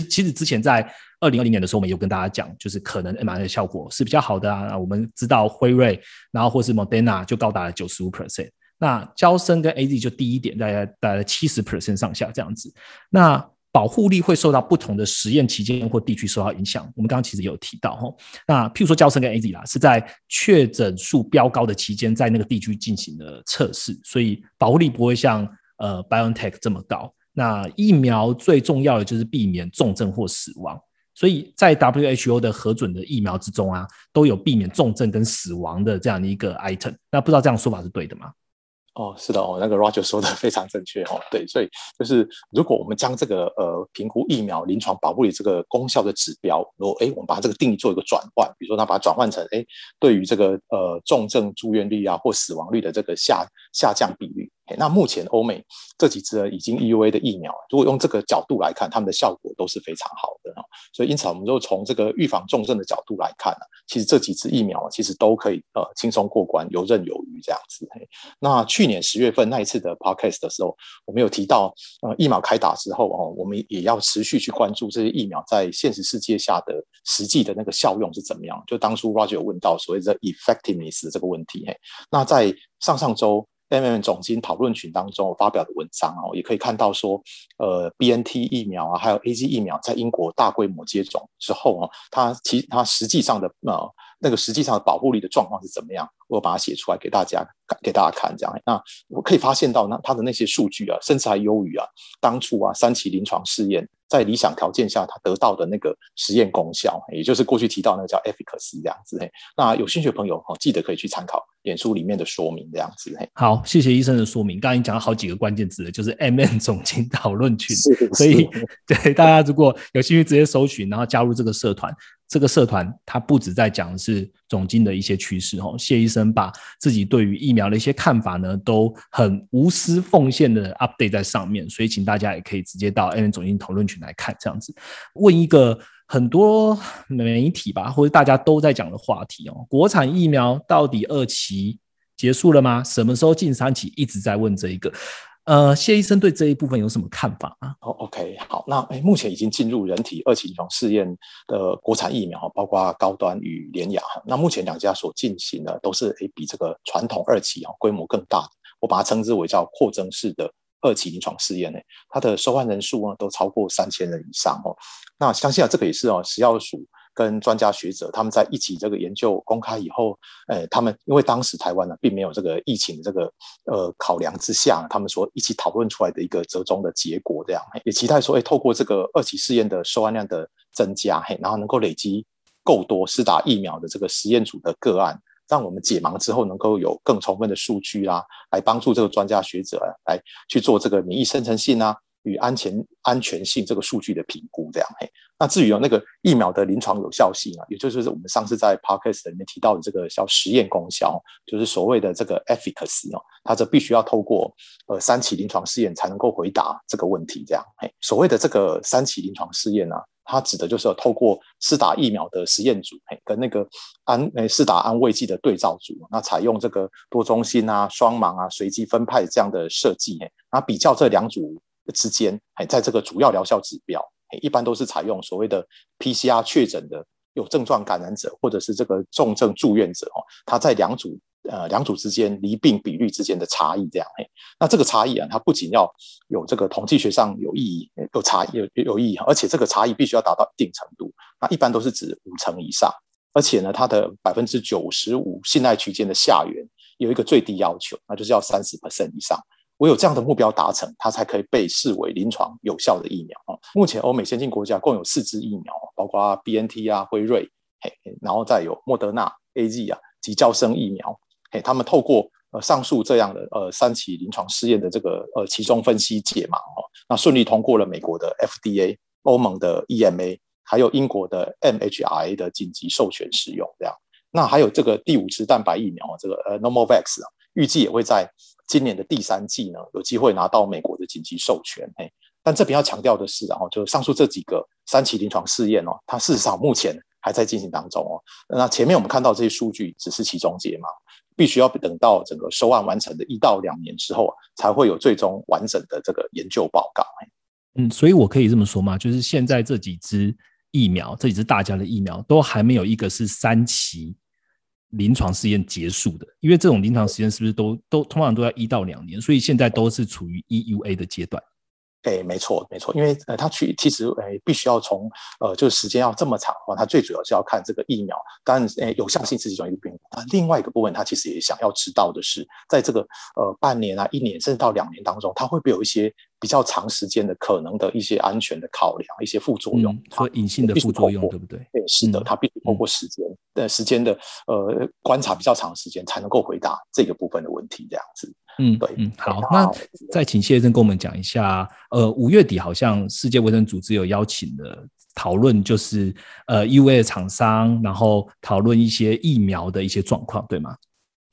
其实之前在二零二零年的时候，我们有跟大家讲，就是可能 mRNA 的效果是比较好的啊。我们知道辉瑞，然后或是 Moderna 就高达了九十五 percent。那交生跟 AZ 就低一点，大概大概七十 percent 上下这样子。那保护力会受到不同的实验期间或地区受到影响。我们刚刚其实有提到哈，那譬如说，交生跟 A Z 啦，是在确诊数飙高的期间，在那个地区进行了测试，所以保护力不会像呃 BioNTech 这么高。那疫苗最重要的就是避免重症或死亡，所以在 WHO 的核准的疫苗之中啊，都有避免重症跟死亡的这样的一个 item。那不知道这样说法是对的吗？哦，是的哦，那个 Roger 说的 非常正确哦，对，所以就是如果我们将这个呃评估疫苗临床保护的这个功效的指标，如果哎我们把这个定义做一个转换，比如说它把它转换成哎对于这个呃重症住院率啊或死亡率的这个下下降比率。那目前欧美这几支已经 EUA 的疫苗，如果用这个角度来看，他们的效果都是非常好的所以因此，我们就从这个预防重症的角度来看呢，其实这几支疫苗其实都可以呃轻松过关，游刃有余这样子。那去年十月份那一次的 Podcast 的时候，我们有提到呃疫苗开打之后哦，我们也要持续去关注这些疫苗在现实世界下的实际的那个效用是怎么样。就当初 Roger 有问到所谓的 effectiveness 这个问题，嘿，那在上上周。M M 总经讨论群当中我发表的文章哦，也可以看到说，呃，B N T 疫苗啊，还有 A G 疫苗在英国大规模接种之后啊，它其它实际上的呃那个实际上的保护力的状况是怎么样？我把它写出来给大家给大家看，这样那我可以发现到那它的那些数据啊，甚至还优于啊当初啊三期临床试验。在理想条件下，他得到的那个实验功效，也就是过去提到那个叫 efficacy 这样子。嘿，那有兴趣的朋友哦，记得可以去参考脸书里面的说明这样子。嘿，好，谢谢医生的说明。刚刚你讲了好几个关键字，就是 M N 总经讨论群，所以对大家如果有兴趣，直接搜寻，然后加入这个社团。这个社团它不止在讲的是总经的一些趋势哦，谢医生把自己对于疫苗的一些看法呢，都很无私奉献的 update 在上面，所以请大家也可以直接到 N 总经讨论群来看，这样子问一个很多媒体吧，或者大家都在讲的话题哦，国产疫苗到底二期结束了吗？什么时候进三期？一直在问这一个。呃，谢医生对这一部分有什么看法啊？哦，OK，好，那哎，目前已经进入人体二期临床试验的国产疫苗，包括高端与联雅，那目前两家所进行的都是哎比这个传统二期啊规模更大的。我把它称之为叫扩增式的二期临床试验呢，它的受案人数呢都超过三千人以上哦。那相信啊，这个也是哦，食药署。跟专家学者他们在一起这个研究公开以后，呃，他们因为当时台湾呢并没有这个疫情这个呃考量之下，他们说一起讨论出来的一个折中的结果，这样也期待说，哎，透过这个二期试验的受案量的增加，嘿，然后能够累积够多施打疫苗的这个实验组的个案，让我们解盲之后能够有更充分的数据啦，来帮助这个专家学者来去做这个免疫生成性啊。与安全安全性这个数据的评估，这样嘿。那至于有那个疫苗的临床有效性啊，也就是我们上次在 podcast 里面提到的这个叫实验功效，就是所谓的这个 efficacy 哦，它这必须要透过呃三期临床试验才能够回答这个问题，这样嘿。所谓的这个三期临床试验呢，它指的就是透过施打疫苗的实验组，嘿，跟那个安诶施打安慰剂的对照组，那采用这个多中心啊、双盲啊、随机分派这样的设计，嘿，那比较这两组。之间，哎，在这个主要疗效指标，一般都是采用所谓的 PCR 确诊的有症状感染者，或者是这个重症住院者哦，他在两组呃两组之间离病比率之间的差异这样，嘿，那这个差异啊，它不仅要有这个统计学上有意义，有差异有有意义，而且这个差异必须要达到一定程度，那一般都是指五成以上，而且呢，它的百分之九十五信赖区间的下缘有一个最低要求，那就是要三十 percent 以上。唯有这样的目标达成，它才可以被视为临床有效的疫苗啊。目前欧美先进国家共有四支疫苗，包括 B N T 啊、辉瑞，嘿，然后再有莫德纳、A Z 啊及交生疫苗，嘿，他们透过呃上述这样的呃三期临床试验的这个呃其中分析解盲哦，那顺利通过了美国的 F D A、欧盟的 E M A，还有英国的 M H R A 的紧急授权使用这样。那还有这个第五支蛋白疫苗，这个呃 Normal Vax 啊，预计也会在。今年的第三季呢，有机会拿到美国的紧急授权。嘿，但这边要强调的是，然后就上述这几个三期临床试验哦，它事实上目前还在进行当中哦。那前面我们看到这些数据只是其中解嘛，必须要等到整个收案完成的一到两年之后，才会有最终完整的这个研究报告。嗯，所以我可以这么说嘛，就是现在这几支疫苗，这几支大家的疫苗，都还没有一个是三期。临床试验结束的，因为这种临床实验是不是都都通常都要一到两年，所以现在都是处于 EUA 的阶段。哎，没错，没错，因为呃，它去其实哎，必须要从呃，就是时间要这么长的话，它最主要是要看这个疫苗，当然哎，有效性是其中一个变那另外一个部分，它其实也想要知道的是，在这个呃半年啊、一年甚至到两年当中，它会不会有一些比较长时间的可能的一些安全的考量、一些副作用，说隐性的副作用，对不对？对，是的，它必须通过时间的时间的呃观察比较长时间，才能够回答这个部分的问题，这样子。嗯，对，嗯，好，那再请谢医生跟我们讲一下，呃，五月底好像世界卫生组织有邀请的讨论，就是呃，UA 的厂商，然后讨论一些疫苗的一些状况，对吗？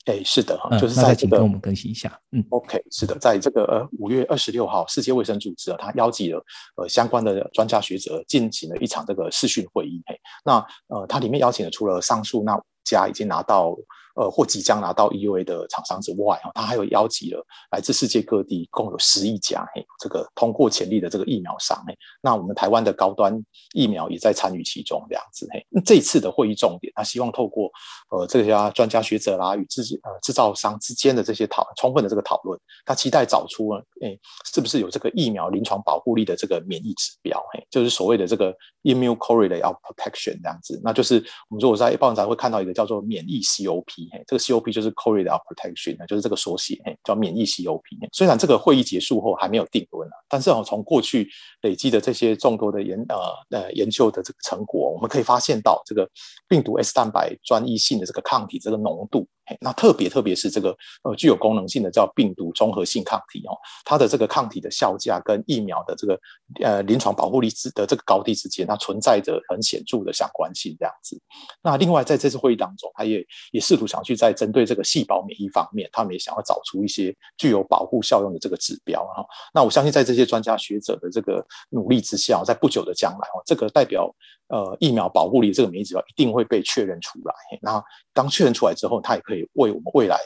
哎，是的，哈，就是在这个我们更新一下，嗯，OK，是的，在这个呃五月二十六号，世界卫生组织啊，他邀集了呃相关的专家学者进行了一场这个视讯会议，嘿，那呃，它里面邀请了除了上述那家已经拿到。呃，或即将拿到 EUA 的厂商之外，哦，它还有邀集了来自世界各地共有十亿家，嘿，这个通过潜力的这个疫苗商，嘿，那我们台湾的高端疫苗也在参与其中，这样子，嘿，那这次的会议重点，他希望透过呃这些专家学者啦与制呃制造商之间的这些讨充分的这个讨论，他期待找出，哎，是不是有这个疫苗临床保护力的这个免疫指标，嘿，就是所谓的这个 immune correlate of protection 这样子，那就是我们说我在报上会看到一个叫做免疫 COP。这个 COP 就是 corolla Protection，就是这个缩写，叫免疫 COP。虽然这个会议结束后还没有定论啊，但是哦，从过去累积的这些众多的研呃呃研究的这个成果，我们可以发现到这个病毒 S 蛋白专一性的这个抗体这个浓度。那特别特别是这个呃具有功能性的叫病毒综合性抗体哦，它的这个抗体的效价跟疫苗的这个呃临床保护力之的这个高低之间，它存在着很显著的相关性这样子。那另外在这次会议当中，他也也试图想去在针对这个细胞免疫方面，他们也想要找出一些具有保护效用的这个指标哈。那我相信在这些专家学者的这个努力之下，在不久的将来哦，这个代表呃疫苗保护力这个免疫指标一定会被确认出来。那当确认出来之后，它也可以。为我们未来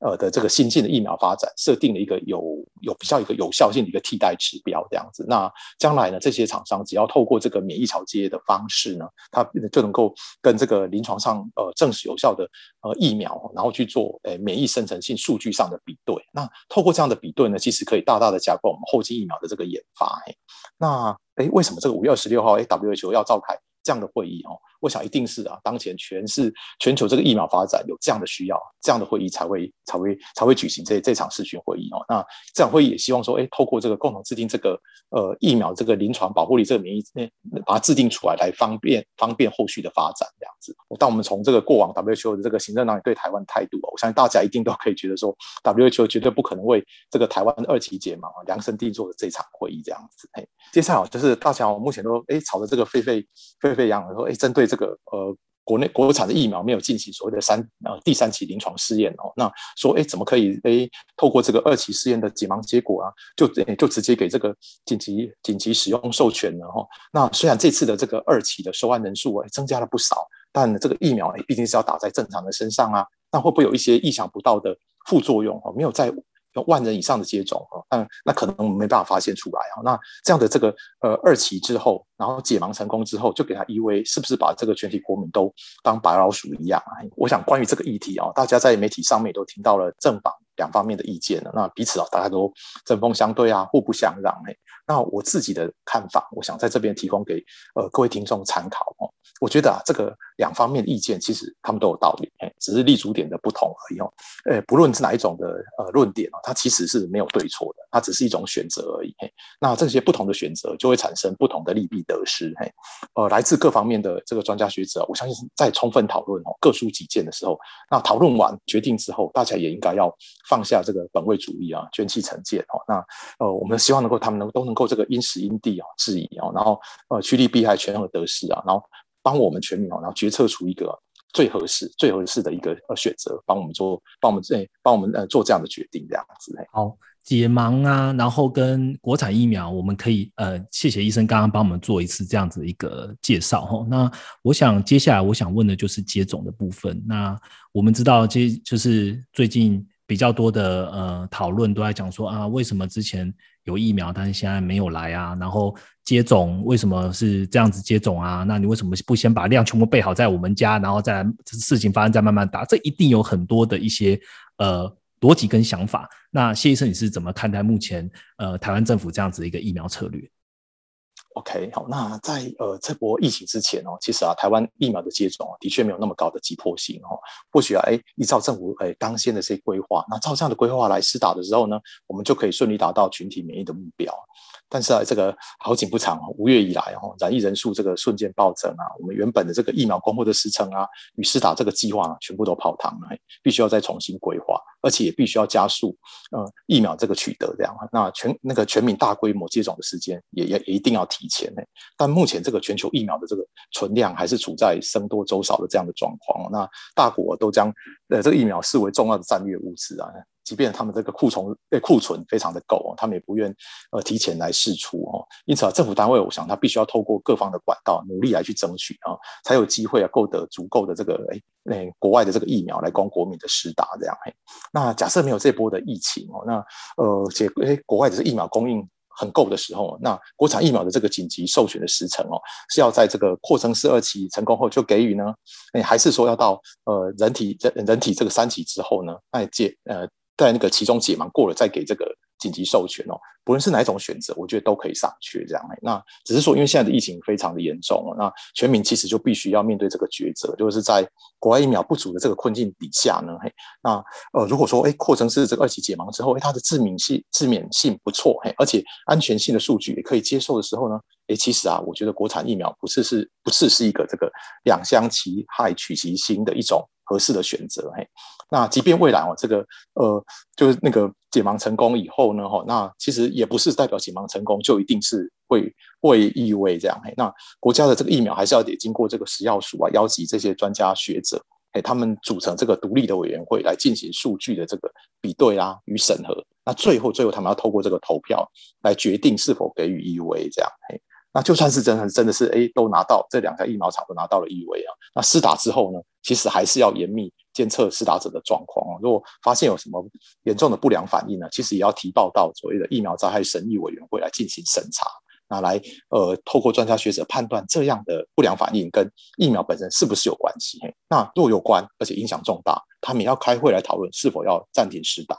呃的这个新进的疫苗发展设定了一个有有比较一个有效性的一个替代指标这样子。那将来呢，这些厂商只要透过这个免疫桥接的方式呢，它就能够跟这个临床上呃证实有效的呃疫苗，然后去做诶免疫生成性数据上的比对。那透过这样的比对呢，其实可以大大的加快我们后继疫苗的这个研发。那诶，为什么这个五月二十六号诶 WHO 要召开这样的会议哦？我想一定是啊，当前全是全球这个疫苗发展有这样的需要，这样的会议才会才会才会举行这这场视讯会议哦。那这场会议也希望说，哎，透过这个共同制定这个呃疫苗这个临床保护力这个免疫把它制定出来，来方便方便后续的发展这样子。当我们从这个过往 WHO 的这个行政长官对台湾态度，我相信大家一定都可以觉得说，WHO 绝对不可能为这个台湾二期解盲量身定做的这场会议这样子。嘿，接下来就是大家目前都哎吵得这个沸沸沸沸扬扬，说哎针对这个呃。国内国产的疫苗没有进行所谓的三呃第三期临床试验哦，那说哎怎么可以哎透过这个二期试验的解盲结果啊，就就直接给这个紧急紧急使用授权了哈？那虽然这次的这个二期的收案人数哎增加了不少，但这个疫苗哎毕竟是要打在正常的身上啊，那会不会有一些意想不到的副作用哦？没有在。万人以上的接种啊，那那可能我们没办法发现出来啊。那这样的这个呃二期之后，然后解盲成功之后，就给他依偎，是不是把这个全体国民都当白老鼠一样啊？我想关于这个议题啊，大家在媒体上面都听到了正反两方面的意见了。那彼此啊，大家都针锋相对啊，互不相让嘿。那我自己的看法，我想在这边提供给呃各位听众参考哦。我觉得啊，这个两方面意见其实他们都有道理，嘿，只是立足点的不同而已哦。呃，不论是哪一种的呃论点哦，它其实是没有对错的，它只是一种选择而已。嘿，那这些不同的选择就会产生不同的利弊得失。嘿，呃，来自各方面的这个专家学者，我相信在充分讨论哦，各抒己见的时候，那讨论完决定之后，大家也应该要放下这个本位主义啊，捐弃成见哦。那呃，我们希望能够他们能都能够这个因时因地啊质疑啊，然后呃趋利避害，权衡得失啊，然后。帮我们全民哦，然后决策出一个最合适、最合适的一个呃选择，帮我们做，帮我们这，帮我们呃做这样的决定，这样子。好，解盲啊，然后跟国产疫苗，我们可以呃，谢谢医生刚刚帮我们做一次这样子一个介绍哈。那我想接下来我想问的就是接种的部分。那我们知道，接就是最近比较多的呃讨论都在讲说啊，为什么之前。有疫苗，但是现在没有来啊。然后接种为什么是这样子接种啊？那你为什么不先把量全部备好在我们家，然后再事情发生再慢慢打？这一定有很多的一些呃逻辑跟想法。那谢医生，你是怎么看待目前呃台湾政府这样子一个疫苗策略？OK，好，那在呃这波疫情之前哦，其实啊，台湾疫苗的接种啊，的确没有那么高的急迫性哦。或许啊，哎，依照政府哎当先的这些规划，那照这样的规划来施打的时候呢，我们就可以顺利达到群体免疫的目标。但是啊，这个好景不长啊，五月以来哦，染疫人数这个瞬间暴增啊，我们原本的这个疫苗供货的时程啊，与施打这个计划全部都泡汤了，必须要再重新规划，而且也必须要加速呃疫苗这个取得这样。那全那个全民大规模接种的时间也也一定要提前呢。但目前这个全球疫苗的这个存量还是处在僧多粥少的这样的状况，那大国都将呃这个疫苗视为重要的战略物资啊。即便他们这个库存诶库存非常的够哦，他们也不愿呃提前来试出哦。因此啊，政府单位我想他必须要透过各方的管道努力来去争取啊，才有机会啊购得足够的这个诶诶国外的这个疫苗来供国民的施打这样嘿。那假设没有这波的疫情哦，那呃且诶国外的疫苗供应很够的时候，那国产疫苗的这个紧急授权的时程哦，是要在这个扩增式二期成功后就给予呢？诶还是说要到呃人体人人体这个三期之后呢？那借呃。在那个其中解盲过了，再给这个紧急授权哦。不论是哪一种选择，我觉得都可以上去这样。那只是说，因为现在的疫情非常的严重哦，那全民其实就必须要面对这个抉择，就是在国外疫苗不足的这个困境底下呢，嘿，那呃，如果说哎扩增是这个二期解盲之后，哎，它的致敏性、致敏性不错，嘿，而且安全性的数据也可以接受的时候呢，哎，其实啊，我觉得国产疫苗不是是不是是一个这个两相其害取其轻的一种合适的选择，嘿。那即便未来哦，这个呃，就是那个解盲成功以后呢，哈，那其实也不是代表解盲成功就一定是会会意味这样。嘿，那国家的这个疫苗还是要得经过这个食药署啊，邀集这些专家学者，嘿，他们组成这个独立的委员会来进行数据的这个比对啊与审核。那最后最后他们要透过这个投票来决定是否给予 EUA 这样。嘿，那就算是真的真的是哎都拿到这两家疫苗厂都拿到了 EUA 啊，那施打之后呢，其实还是要严密。监测施打者的状况哦。如果发现有什么严重的不良反应呢，其实也要提报到所谓的疫苗灾害审议委员会来进行审查。那来呃，透过专家学者判断这样的不良反应跟疫苗本身是不是有关系？那若有关，而且影响重大，他们也要开会来讨论是否要暂停施打。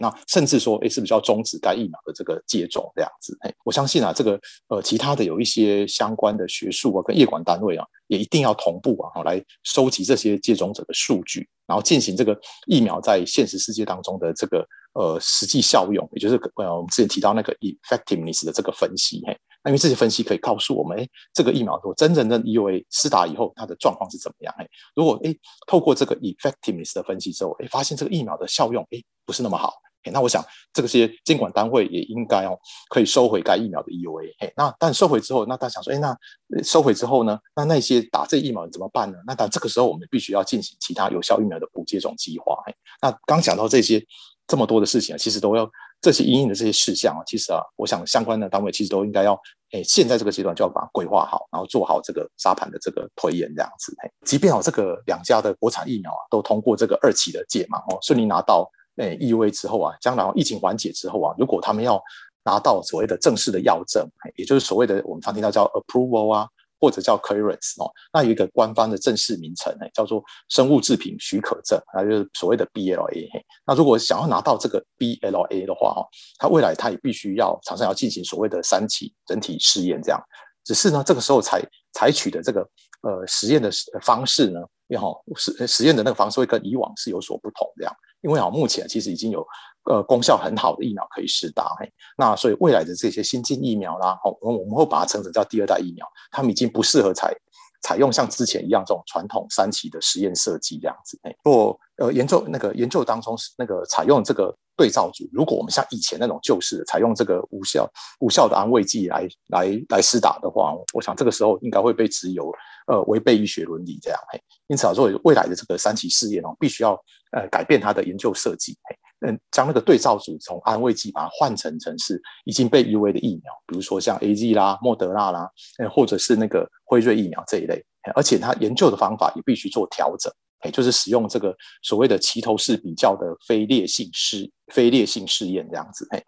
那甚至说，哎，是不是要终止该疫苗的这个接种这样子？嘿，我相信啊，这个呃，其他的有一些相关的学术啊，跟业管单位啊，也一定要同步啊，来收集这些接种者的数据，然后进行这个疫苗在现实世界当中的这个呃实际效用，也就是呃我们之前提到那个 effectiveness 的这个分析。嘿，那因为这些分析可以告诉我们，哎，这个疫苗如果真正的 EUA 施打以后，它的状况是怎么样？哎，如果哎透过这个 effectiveness 的分析之后，哎，发现这个疫苗的效用，哎。不是那么好，那我想这些监管单位也应该哦，可以收回该疫苗的 EUA。嘿，那但收回之后，那大家想说，哎，那收回之后呢？那那些打这疫苗怎么办呢？那但这个时候我们必须要进行其他有效疫苗的补接种计划。嘿，那刚讲到这些这么多的事情，其实都要这些隐隐的这些事项啊，其实啊，我想相关的单位其实都应该要，哎，现在这个阶段就要把它规划好，然后做好这个沙盘的这个推演这样子。即便哦，这个两家的国产疫苗啊，都通过这个二期的解盲哦，顺利拿到。诶，意味之后啊，将来疫情缓解之后啊，如果他们要拿到所谓的正式的药证，也就是所谓的我们常听到叫 approval 啊，或者叫 clearance 哦，那有一个官方的正式名称呢，叫做生物制品许可证，那就是所谓的 BLA。那如果想要拿到这个 BLA 的话，哈，它未来它也必须要厂商要进行所谓的三期整体试验，这样。只是呢，这个时候采采取的这个呃实验的方式呢，要实实验的那个方式会跟以往是有所不同，这样。因为啊，目前其实已经有呃功效很好的疫苗可以试打，嘿，那所以未来的这些新进疫苗啦，哦，我们会把它称成叫第二代疫苗，它们已经不适合采采用像之前一样这种传统三期的实验设计这样子，哎，若呃研究那个研究当中那个采用这个对照组，如果我们像以前那种旧式的采用这个无效无效的安慰剂来来来施打的话，我想这个时候应该会被指有呃违背医学伦理这样，嘿，因此啊，作为未来的这个三期试验哦，必须要。呃，改变它的研究设计，嘿嗯，将那个对照组从安慰剂把它换成成是已经被 U V 的疫苗，比如说像 A G 啦、莫德纳啦，呃，或者是那个辉瑞疫苗这一类，而且它研究的方法也必须做调整，哎，就是使用这个所谓的齐头式比较的非劣性试非劣性试验这样子，嘿，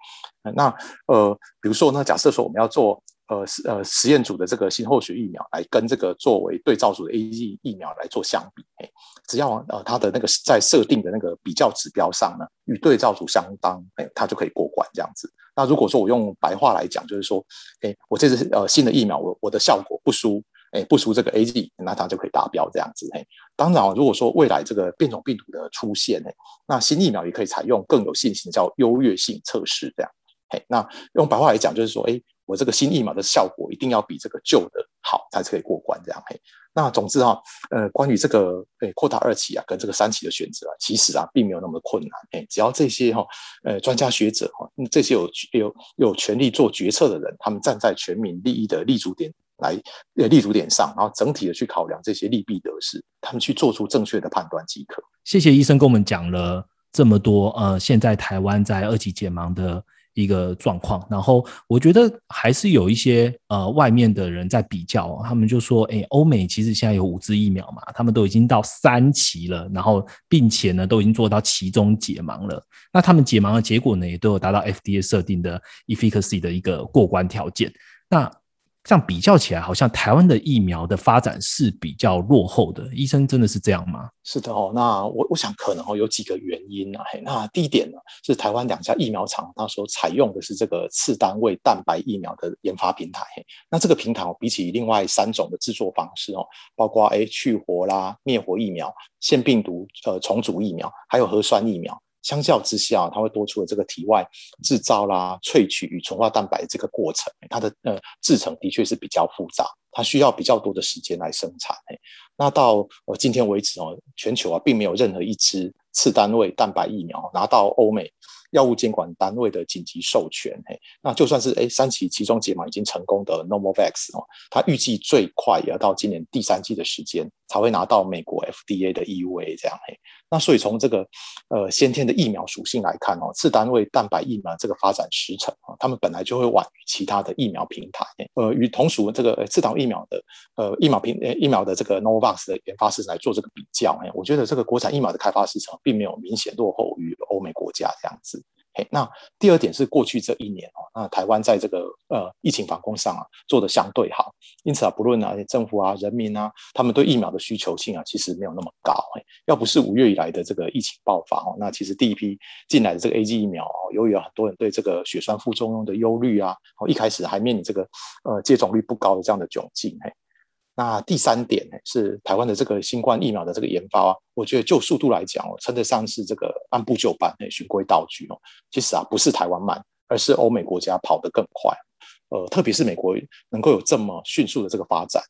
那呃，比如说呢，假设说我们要做。呃实呃实验组的这个新后续疫苗来跟这个作为对照组的 A G 疫苗来做相比，哎，只要呃它的那个在设定的那个比较指标上呢与对照组相当，哎，它就可以过关这样子。那如果说我用白话来讲，就是说，哎，我这次呃新的疫苗，我我的效果不输，哎，不输这个 A G，那它就可以达标这样子。嘿，当然，如果说未来这个变种病毒的出现，哎，那新疫苗也可以采用更有信心叫优越性测试这样。嘿，那用白话来讲，就是说，哎。我这个新疫苗的效果一定要比这个旧的好，才可以过关。这样嘿，那总之哈，呃，关于这个诶扩大二期啊，跟这个三期的选择啊，其实啊，并没有那么困难。诶，只要这些哈，呃，专家学者哈，这些有有有权利做决策的人，他们站在全民利益的立足点来呃立足点上，然后整体的去考量这些利弊得失，他们去做出正确的判断即可。谢谢医生跟我们讲了这么多。呃，现在台湾在二级解盲的。一个状况，然后我觉得还是有一些呃外面的人在比较，他们就说，哎，欧美其实现在有五支疫苗嘛，他们都已经到三期了，然后并且呢都已经做到其中解盲了，那他们解盲的结果呢也都有达到 FDA 设定的 efficacy 的一个过关条件，那。这样比较起来，好像台湾的疫苗的发展是比较落后的。医生真的是这样吗？是的哦，那我我想可能哦有几个原因啊。那第一点呢，是台湾两家疫苗厂，它所采用的是这个次单位蛋白疫苗的研发平台。那这个平台比起另外三种的制作方式哦，包括诶去活啦、灭活疫苗、腺病毒呃重组疫苗，还有核酸疫苗。相较之下，它会多出了这个体外制造啦、萃取与纯化蛋白这个过程，它的呃制成的确是比较复杂，它需要比较多的时间来生产。那到呃今天为止哦，全球啊并没有任何一支次单位蛋白疫苗拿到欧美药物监管单位的紧急授权。嘿，那就算是哎三期其中解码已经成功的 Novavax 哦，它预计最快也要到今年第三季的时间才会拿到美国 FDA 的 EUA 这样。嘿，那所以从这个呃先天的疫苗属性来看哦，次单位蛋白疫苗这个发展时程啊，他们本来就会晚于其他的疫苗平台。呃，与同属这个次档疫苗的呃疫苗平疫苗的这个 Novavax 的研发时程来做这个比较，哎，我觉得这个国产疫苗的开发市程并没有明显落后于欧美国家这样子。嘿，那第二点是过去这一年哦，那台湾在这个呃疫情防控上啊做的相对好，因此啊，不论啊政府啊人民啊，他们对疫苗的需求性啊其实没有那么高。嘿，要不是五月以来的这个疫情爆发哦，那其实第一批进来的这个 A G 疫苗哦，由于有很多人对这个血栓副作用的忧虑啊，哦一开始还面临这个呃接种率不高的这样的窘境。嘿。那第三点呢，是台湾的这个新冠疫苗的这个研发啊，我觉得就速度来讲哦，称得上是这个按部就班，哎，循规蹈矩哦。其实啊，不是台湾慢，而是欧美国家跑得更快。呃，特别是美国能够有这么迅速的这个发展，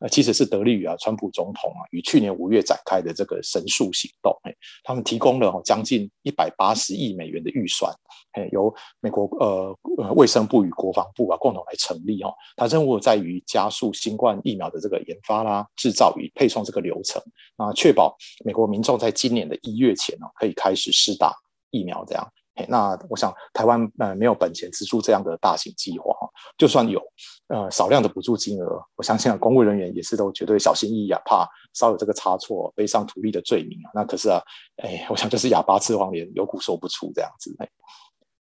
呃，其实是得力于啊，川普总统啊，于去年五月展开的这个神速行动，哎，他们提供了哦将近一百八十亿美元的预算，哎，由美国呃卫生部与国防部啊共同来成立哦，它任务在于加速新冠疫苗的这个研发啦、制造与配送这个流程啊，确保美国民众在今年的一月前哦，可以开始施打疫苗这样。那我想台湾呃没有本钱资助这样的大型计划就算有呃少量的补助金额，我相信啊公务人员也是都绝对小心翼翼啊，怕稍有这个差错背上图利的罪名啊。那可是啊，哎，我想就是哑巴吃黄连，有苦说不出这样子。哎，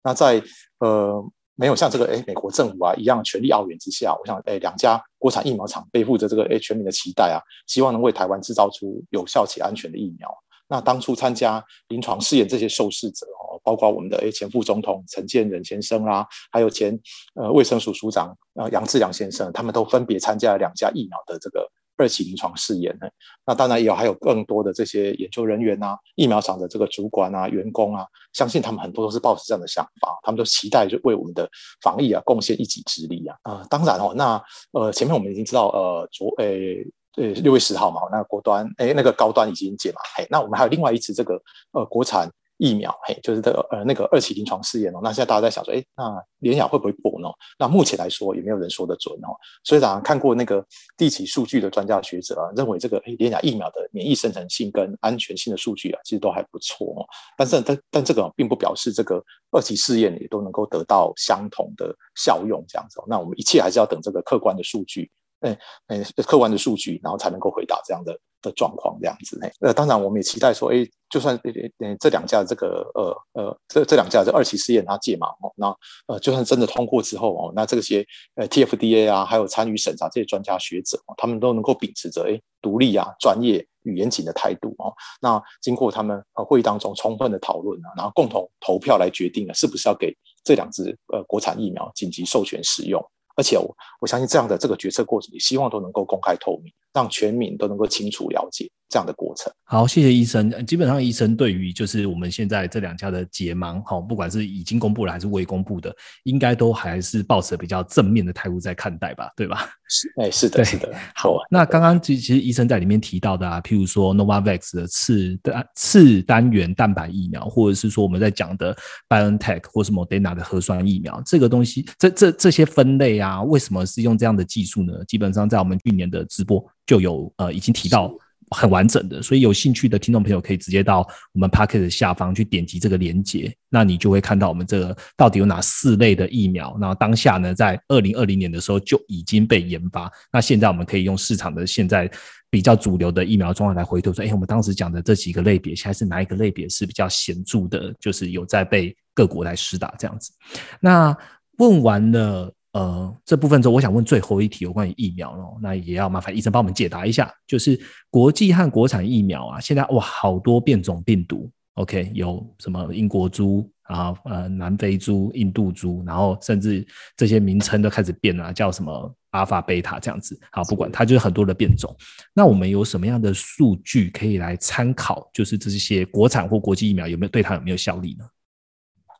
那在呃没有像这个哎美国政府啊一样全力奥援之下，我想哎两家国产疫苗厂背负着这个哎全民的期待啊，希望能为台湾制造出有效且安全的疫苗。那当初参加临床试验这些受试者哦，包括我们的诶前副总统陈建仁先生啦，还有前呃卫生署署长啊杨志良先生，他们都分别参加了两家疫苗的这个二期临床试验呢。那当然也有还有更多的这些研究人员呐，疫苗厂的这个主管啊、员工啊，相信他们很多都是抱着这样的想法，他们都期待就为我们的防疫啊贡献一己之力啊。啊，当然哦，那呃前面我们已经知道呃昨诶。呃，六月十号嘛，那个国端哎，那个高端已经解码，嘿，那我们还有另外一次这个呃国产疫苗，嘿，就是这个呃那个二期临床试验哦。那现在大家在想说，哎，那联雅会不会破呢？那目前来说也没有人说得准哦。所以啊，看过那个地期数据的专家学者啊，认为这个哎联雅疫苗的免疫生成性跟安全性的数据啊，其实都还不错哦。但是但但这个并不表示这个二期试验也都能够得到相同的效用这样子。那我们一切还是要等这个客观的数据。哎哎，客观的数据，然后才能够回答这样的的状况，这样子。哎，呃，当然我们也期待说，哎，就算呃这两家这个呃呃这这两家这二期试验它解码哦，那呃就算真的通过之后哦，那这些呃 TFDA 啊，还有参与审查这些专家学者哦，他们都能够秉持着哎独立啊、专业与严谨的态度哦，那经过他们呃会议当中充分的讨论啊，然后共同投票来决定了是不是要给这两支呃国产疫苗紧急授权使用。而且我我相信这样的这个决策过程，也希望都能够公开透明，让全民都能够清楚了解这样的过程。好，谢谢医生。基本上，医生对于就是我们现在这两家的解盲，哈，不管是已经公布了还是未公布的，应该都还是抱持比较正面的态度在看待吧，对吧？是，哎，是的，是的。好，那刚刚其其实医生在里面提到的啊，譬如说 Novavax 的次单次单元蛋白疫苗，或者是说我们在讲的 BioNTech 或是 Moderna 的核酸疫苗，这个东西，这这这些分类啊。啊，为什么是用这样的技术呢？基本上在我们去年的直播就有呃已经提到很完整的，所以有兴趣的听众朋友可以直接到我们 p a c k e t 下方去点击这个链接，那你就会看到我们这个到底有哪四类的疫苗。那当下呢，在二零二零年的时候就已经被研发，那现在我们可以用市场的现在比较主流的疫苗状态来回头说，哎，我们当时讲的这几个类别，现在是哪一个类别是比较显著的，就是有在被各国来施打这样子。那问完了。呃，这部分之后，我想问最后一题有关于疫苗咯，那也要麻烦医生帮我们解答一下，就是国际和国产疫苗啊，现在哇好多变种病毒，OK，有什么英国猪啊，呃南非猪、印度猪，然后甚至这些名称都开始变了，叫什么阿尔法、贝塔这样子。好，不管它就是很多的变种。那我们有什么样的数据可以来参考？就是这些国产或国际疫苗有没有对它有没有效力呢？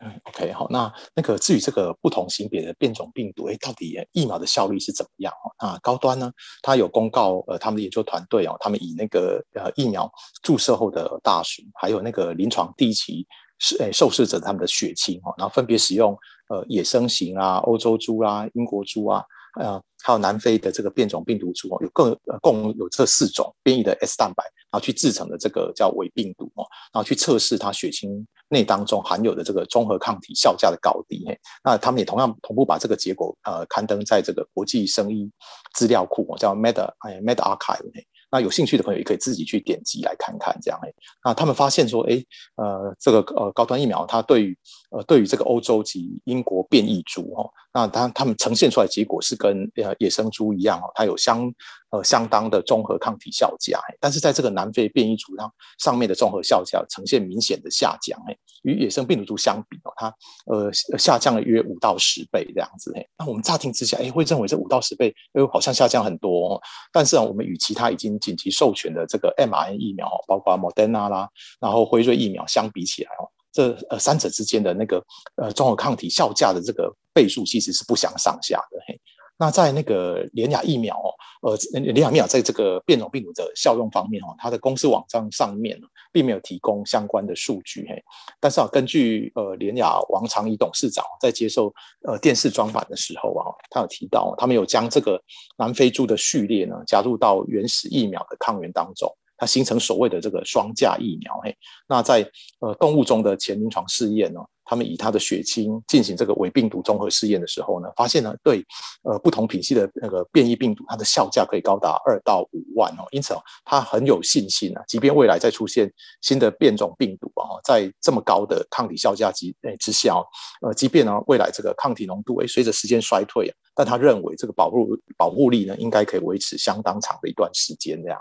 嗯，OK，好，那那个至于这个不同型别的变种病毒，哎，到底疫苗的效率是怎么样？哦，那高端呢，它有公告，呃，他们的研究团队哦，他们以那个呃疫苗注射后的大鼠，还有那个临床第一期是诶受试者他们的血清哦，然后分别使用呃野生型啊、欧洲猪啊、英国猪啊。呃，还有南非的这个变种病毒株哦，有共呃共有这四种变异的 S 蛋白，然后去制成的这个叫伪病毒哦，然后去测试它血清内当中含有的这个综合抗体效价的高低。嘿，那他们也同样同步把这个结果呃刊登在这个国际生医资料库哦，叫 Med 哎 Med Archive。那有兴趣的朋友也可以自己去点击来看看，这样哎，那他们发现说，哎，呃，这个呃高端疫苗，它对于呃对于这个欧洲及英国变异株哦，那它他们呈现出来结果是跟呃野生猪一样哦，它有相。呃，相当的综合抗体效价，但是在这个南非变异株上上面的综合效价呈现明显的下降，哎，与野生病毒株相比哦，它呃下降了约五到十倍这样子，哎，那我们乍听之下，哎，会认为这五到十倍，哎，好像下降很多，哦，但是啊，我们与其他已经紧急授权的这个 mRNA 疫苗，包括 Moderna 啦，然后辉瑞疫苗相比起来哦，这呃三者之间的那个呃综合抗体效价的这个倍数其实是不相上下的，嘿。那在那个联雅疫苗哦，呃，联雅疫苗在这个变种病毒的效用方面哦，它的公司网站上面并没有提供相关的数据嘿。但是啊，根据呃联雅王长怡董事长在接受呃电视专访的时候啊，他有提到，他们有将这个南非猪的序列呢加入到原始疫苗的抗原当中。它形成所谓的这个双价疫苗，嘿，那在呃动物中的前临床试验呢，他们以它的血清进行这个伪病毒综合试验的时候呢，发现呢对呃不同品系的那个变异病毒，它的效价可以高达二到五万哦，因此哦，他很有信心啊，即便未来再出现新的变种病毒啊，在这么高的抗体效价之诶之下，呃，即便呢未来这个抗体浓度诶随着时间衰退啊，但他认为这个保护保护力呢应该可以维持相当长的一段时间这样。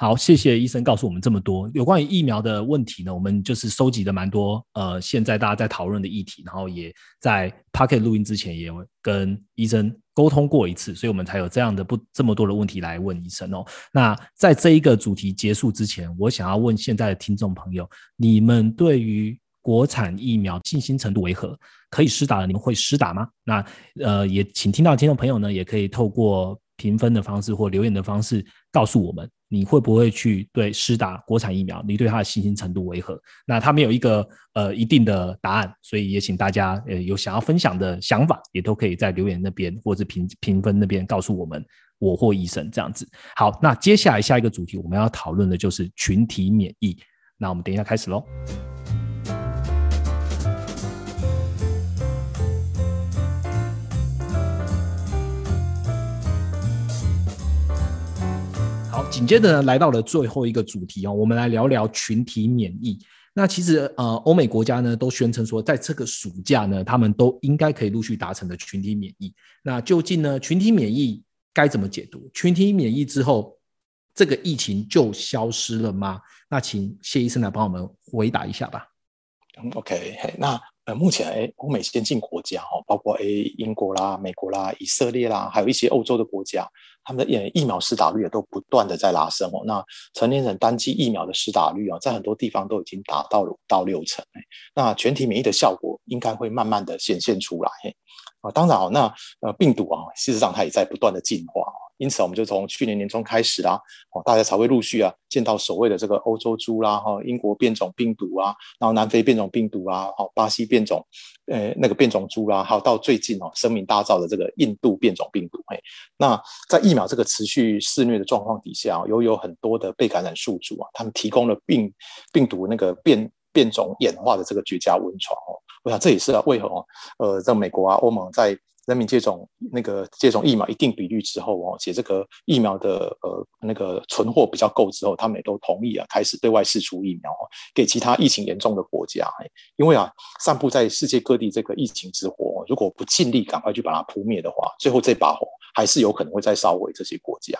好，谢谢医生告诉我们这么多有关于疫苗的问题呢。我们就是收集了蛮多呃，现在大家在讨论的议题，然后也在 p o c k e t 录音之前也跟医生沟通过一次，所以我们才有这样的不这么多的问题来问医生哦。那在这一个主题结束之前，我想要问现在的听众朋友，你们对于国产疫苗信心程度为何？可以施打的，你们会施打吗？那呃，也请听到听众朋友呢，也可以透过评分的方式或留言的方式告诉我们。你会不会去对施打国产疫苗？你对它的信心程度为何？那它没有一个呃一定的答案，所以也请大家呃有想要分享的想法，也都可以在留言那边或者评评分那边告诉我们，我或医生这样子。好，那接下来下一个主题我们要讨论的就是群体免疫。那我们等一下开始喽。紧接着呢，来到了最后一个主题哦，我们来聊聊群体免疫。那其实呃，欧美国家呢都宣称说，在这个暑假呢，他们都应该可以陆续达成的群体免疫。那究竟呢，群体免疫该怎么解读？群体免疫之后，这个疫情就消失了吗？那请谢医生来帮我们回答一下吧。，OK，那。呃，目前诶，欧美先进国家哦，包括诶英国啦、美国啦、以色列啦，还有一些欧洲的国家，他们的疫疫苗施打率也都不断的在拉升哦。那成年人单剂疫苗的施打率啊，在很多地方都已经达到了五到六成诶。那全体免疫的效果应该会慢慢的显现出来啊。当然哦，那呃病毒啊，事实上它也在不断的进化哦。因此，我们就从去年年中开始啦，哦，大家才会陆续啊见到所谓的这个欧洲猪啦，哈，英国变种病毒啊，然后南非变种病毒啊，哦，巴西变种，呃，那个变种猪啦，还有到最近哦声名大噪的这个印度变种病毒，嘿，那在疫苗这个持续肆虐的状况底下，又有很多的被感染宿主啊，他们提供了病病毒那个变变种演化的这个绝佳温床哦，我想这也是啊为何哦，呃，在美国啊，欧盟在人民接种那个接种疫苗一定比率之后哦，且这个疫苗的呃那个存货比较够之后，他们也都同意啊，开始对外释出疫苗哦给其他疫情严重的国家。因为啊，散布在世界各地这个疫情之火，如果不尽力赶快去把它扑灭的话，最后这把火还是有可能会再烧毁这些国家。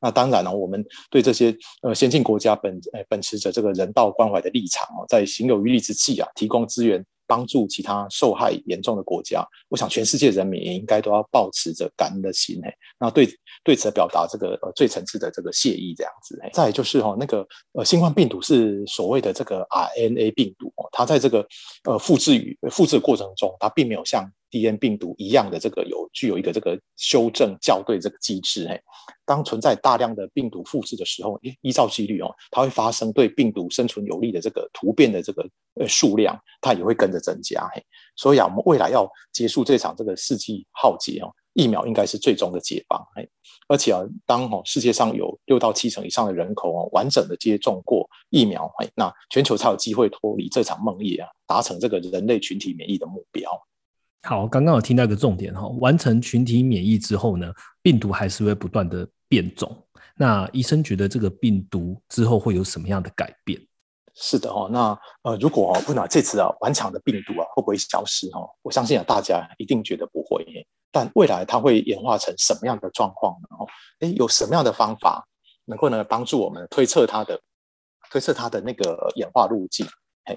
那当然了，我们对这些呃先进国家本呃秉持着这个人道关怀的立场哦，在行有余力之际啊，提供资源。帮助其他受害严重的国家，我想全世界人民也应该都要保持着感恩的心诶，那对对此表达这个呃最诚挚的这个谢意这样子。再就是哈那个呃新冠病毒是所谓的这个 RNA 病毒哦，它在这个呃复制与复制过程中，它并没有像 D N 病毒一样的这个有具有一个这个修正校对这个机制。嘿，当存在大量的病毒复制的时候，依照几率哦，它会发生对病毒生存有利的这个突变的这个呃数量，它也会跟着增加。嘿，所以啊，我们未来要结束这场这个世纪浩劫哦。疫苗应该是最终的解放，嘿，而且啊，当哦世界上有六到七成以上的人口哦完整的接种过疫苗，嘿，那全球才有机会脱离这场梦魇啊，达成这个人类群体免疫的目标。好，刚刚有听到一个重点哈，完成群体免疫之后呢，病毒还是会不断的变种。那医生觉得这个病毒之后会有什么样的改变？是的哦，那呃，如果哦，问到这次啊顽强的病毒啊会不会消失哦？我相信啊，大家一定觉得不会。但未来它会演化成什么样的状况呢？哦，哎，有什么样的方法能够呢帮助我们推测它的推测它的那个演化路径？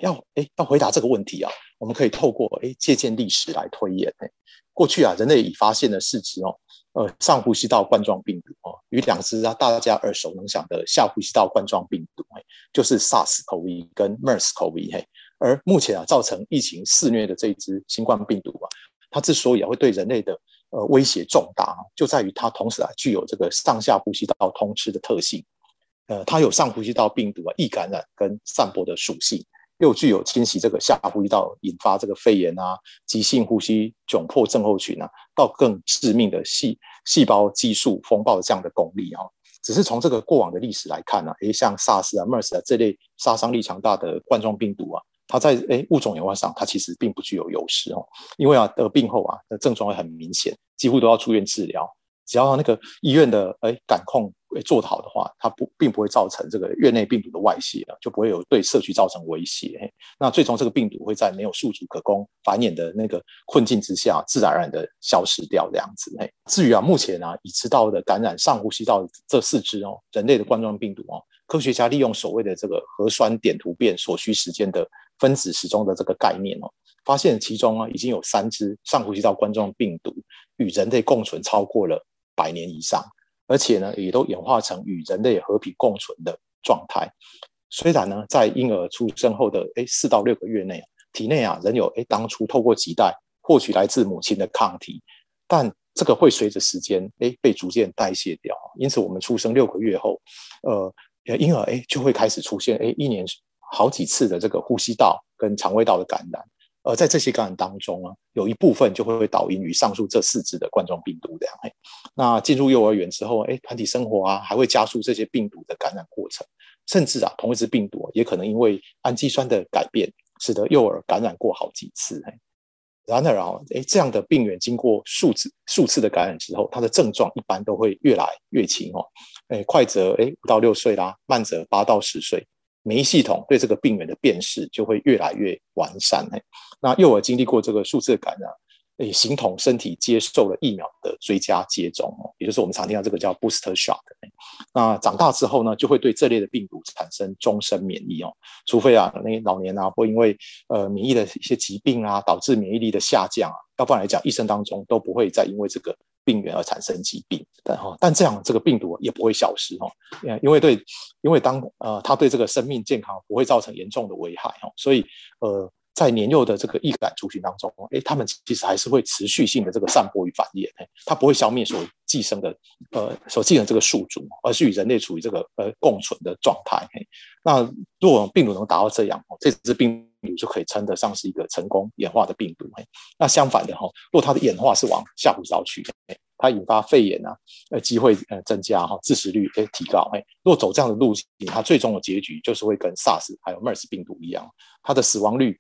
要哎要回答这个问题啊，我们可以透过哎借鉴历史来推演。哎，过去啊，人类已发现的四只哦，呃，上呼吸道冠状病毒哦，与两只啊大家耳熟能详的下呼吸道冠状病毒，哎，就是 SARS-CoV 跟 MERS-CoV。嘿，而目前啊造成疫情肆虐的这一支新冠病毒啊。它之所以会对人类的呃威胁重大，就在于它同时啊具有这个上下呼吸道通吃的特性，呃，它有上呼吸道病毒啊易感染跟散播的属性，又具有侵袭这个下呼吸道引发这个肺炎啊、急性呼吸窘迫症候群啊，到更致命的细细胞激素风暴这样的功力啊。只是从这个过往的历史来看呢，诶，像 SARS 啊、MERS 啊这类杀伤力强大的冠状病毒啊。它在诶物种演化上，它其实并不具有优势哦，因为啊得病后啊那症状会很明显，几乎都要出院治疗。只要那个医院的诶感控做得好的话，它不并不会造成这个院内病毒的外泄啊，就不会有对社区造成威胁。嘿那最终这个病毒会在没有宿主可供繁衍的那个困境之下，自然而然的消失掉这样子。嘿，至于啊目前啊已知道的感染上呼吸道这四支哦人类的冠状病毒哦，科学家利用所谓的这个核酸点突变所需时间的。分子时钟的这个概念哦，发现其中啊已经有三只上呼吸道冠状病毒与人类共存超过了百年以上，而且呢也都演化成与人类和平共存的状态。虽然呢在婴儿出生后的诶四到六个月内，体内啊仍有诶当初透过脐带获取来自母亲的抗体，但这个会随着时间诶被逐渐代谢掉。因此我们出生六个月后，呃婴儿诶就会开始出现诶一年。好几次的这个呼吸道跟肠胃道的感染，而在这些感染当中啊，有一部分就会导因于上述这四支的冠状病毒这样。那进入幼儿园之后，哎，团体生活啊，还会加速这些病毒的感染过程，甚至啊，同一支病毒也可能因为氨基酸的改变，使得幼儿感染过好几次。然而啊，哎，这样的病原经过数次数次的感染之后，它的症状一般都会越来越轻哦。哎，快则哎五到六岁啦，慢则八到十岁。免疫系统对这个病原的辨识就会越来越完善。那幼儿经历过这个数字感染，诶，形同身体接受了疫苗的追加接种，也就是我们常听到这个叫 booster shot。那长大之后呢，就会对这类的病毒产生终身免疫哦，除非啊，那老年啊，会因为呃免疫的一些疾病啊，导致免疫力的下降啊，要不然来讲，一生当中都不会再因为这个。病原而产生疾病，但哈，但这样这个病毒也不会消失哈，因为对，因为当呃，它对这个生命健康不会造成严重的危害哈，所以呃，在年幼的这个易感族群当中，哎，他们其实还是会持续性的这个散播与繁衍，哎，它不会消灭所寄生的呃所寄生这个宿主，而是与人类处于这个呃共存的状态。那如果病毒能达到这样，这只病毒。就可以称得上是一个成功演化的病毒。那相反的哈，如果它的演化是往下呼吸道去，它引发肺炎啊，呃，机会呃增加哈，致死率可以提高。哎，如果走这样的路径，它最终的结局就是会跟 SARS 还有 MERS 病毒一样，它的死亡率，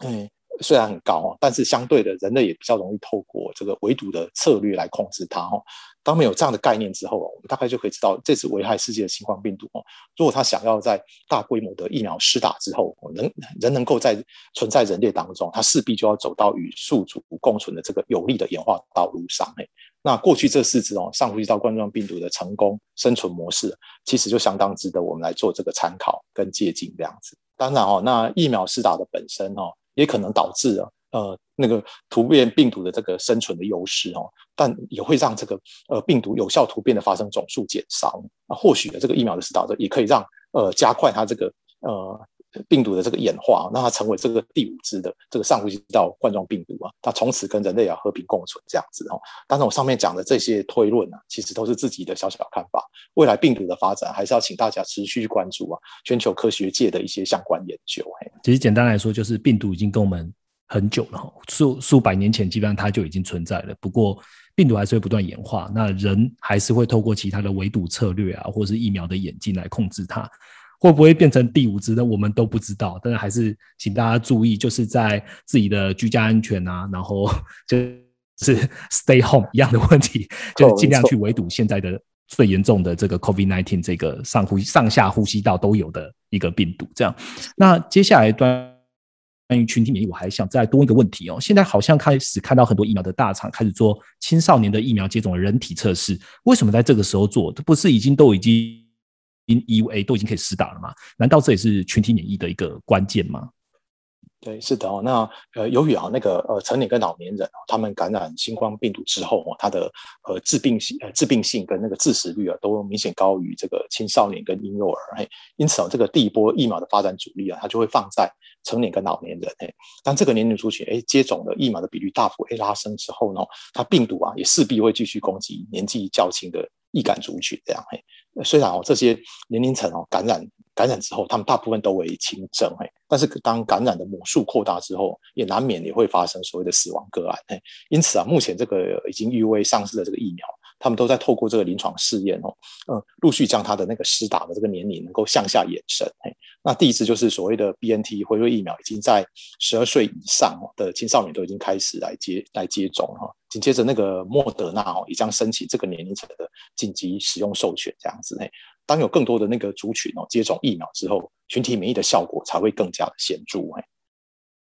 嗯。虽然很高但是相对的，人类也比较容易透过这个围堵的策略来控制它哦。当没有这样的概念之后我们大概就可以知道这次危害世界的新冠病毒哦。如果它想要在大规模的疫苗施打之后，能人能够在存在人类当中，它势必就要走到与宿主共存的这个有利的演化道路上。嘿，那过去这四支哦上呼吸道冠状病毒的成功生存模式，其实就相当值得我们来做这个参考跟借鉴这样子。当然哦，那疫苗施打的本身哦。也可能导致啊，呃，那个突变病毒的这个生存的优势哦，但也会让这个呃病毒有效突变的发生总数减少啊。或许的这个疫苗的施打者也可以让呃加快它这个呃病毒的这个演化，让它成为这个第五支的这个上呼吸道冠状病毒啊，它从此跟人类啊和平共存这样子哦。当然，我上面讲的这些推论呢，其实都是自己的小小看法。未来病毒的发展，还是要请大家持续关注啊，全球科学界的一些相关研究。其实简单来说，就是病毒已经跟我们很久了，数数百年前基本上它就已经存在了。不过病毒还是会不断演化，那人还是会透过其他的围堵策略啊，或是疫苗的演进来控制它。会不会变成第五支呢？我们都不知道，但是还是请大家注意，就是在自己的居家安全啊，然后就是 stay home 一样的问题，就尽量去围堵现在的最严重的这个 COVID nineteen 这个上呼上下呼吸道都有的一个病毒。这样，那接下来关关于群体免疫，我还想再多一个问题哦。现在好像开始看到很多疫苗的大厂开始做青少年的疫苗接种人体测试，为什么在这个时候做？不是已经都已经？EUA 都已经可以施打了嘛？难道这也是群体免疫的一个关键吗？对，是的哦。那呃，由于啊，那个呃，成年跟老年人，他们感染新冠病毒之后啊，它的呃致病性、呃致病性跟那个致死率啊，都明显高于这个青少年跟婴幼儿。嘿，因此啊，这个第一波疫苗的发展主力啊，它就会放在成年跟老年人。嘿，当这个年龄族群哎接种的疫苗的比率大幅哎拉升之后呢，它病毒啊也势必会继续攻击年纪较轻的易感族群。这样嘿。虽然哦，这些年龄层哦感染感染之后，他们大部分都为轻症哎，但是当感染的母数扩大之后，也难免也会发生所谓的死亡个案哎。因此啊，目前这个已经 U V 上市的这个疫苗，他们都在透过这个临床试验哦，嗯，陆续将他的那个施打的这个年龄能够向下延伸嘿。那第一支就是所谓的 B N T 辉瑞疫苗，已经在十二岁以上的青少年都已经开始来接来接种哈。紧接着，那个莫德纳哦，也将申请这个年龄层的紧急使用授权，这样子。嘿，当有更多的那个族群哦接种疫苗之后，群体免疫的效果才会更加的显著。嘿，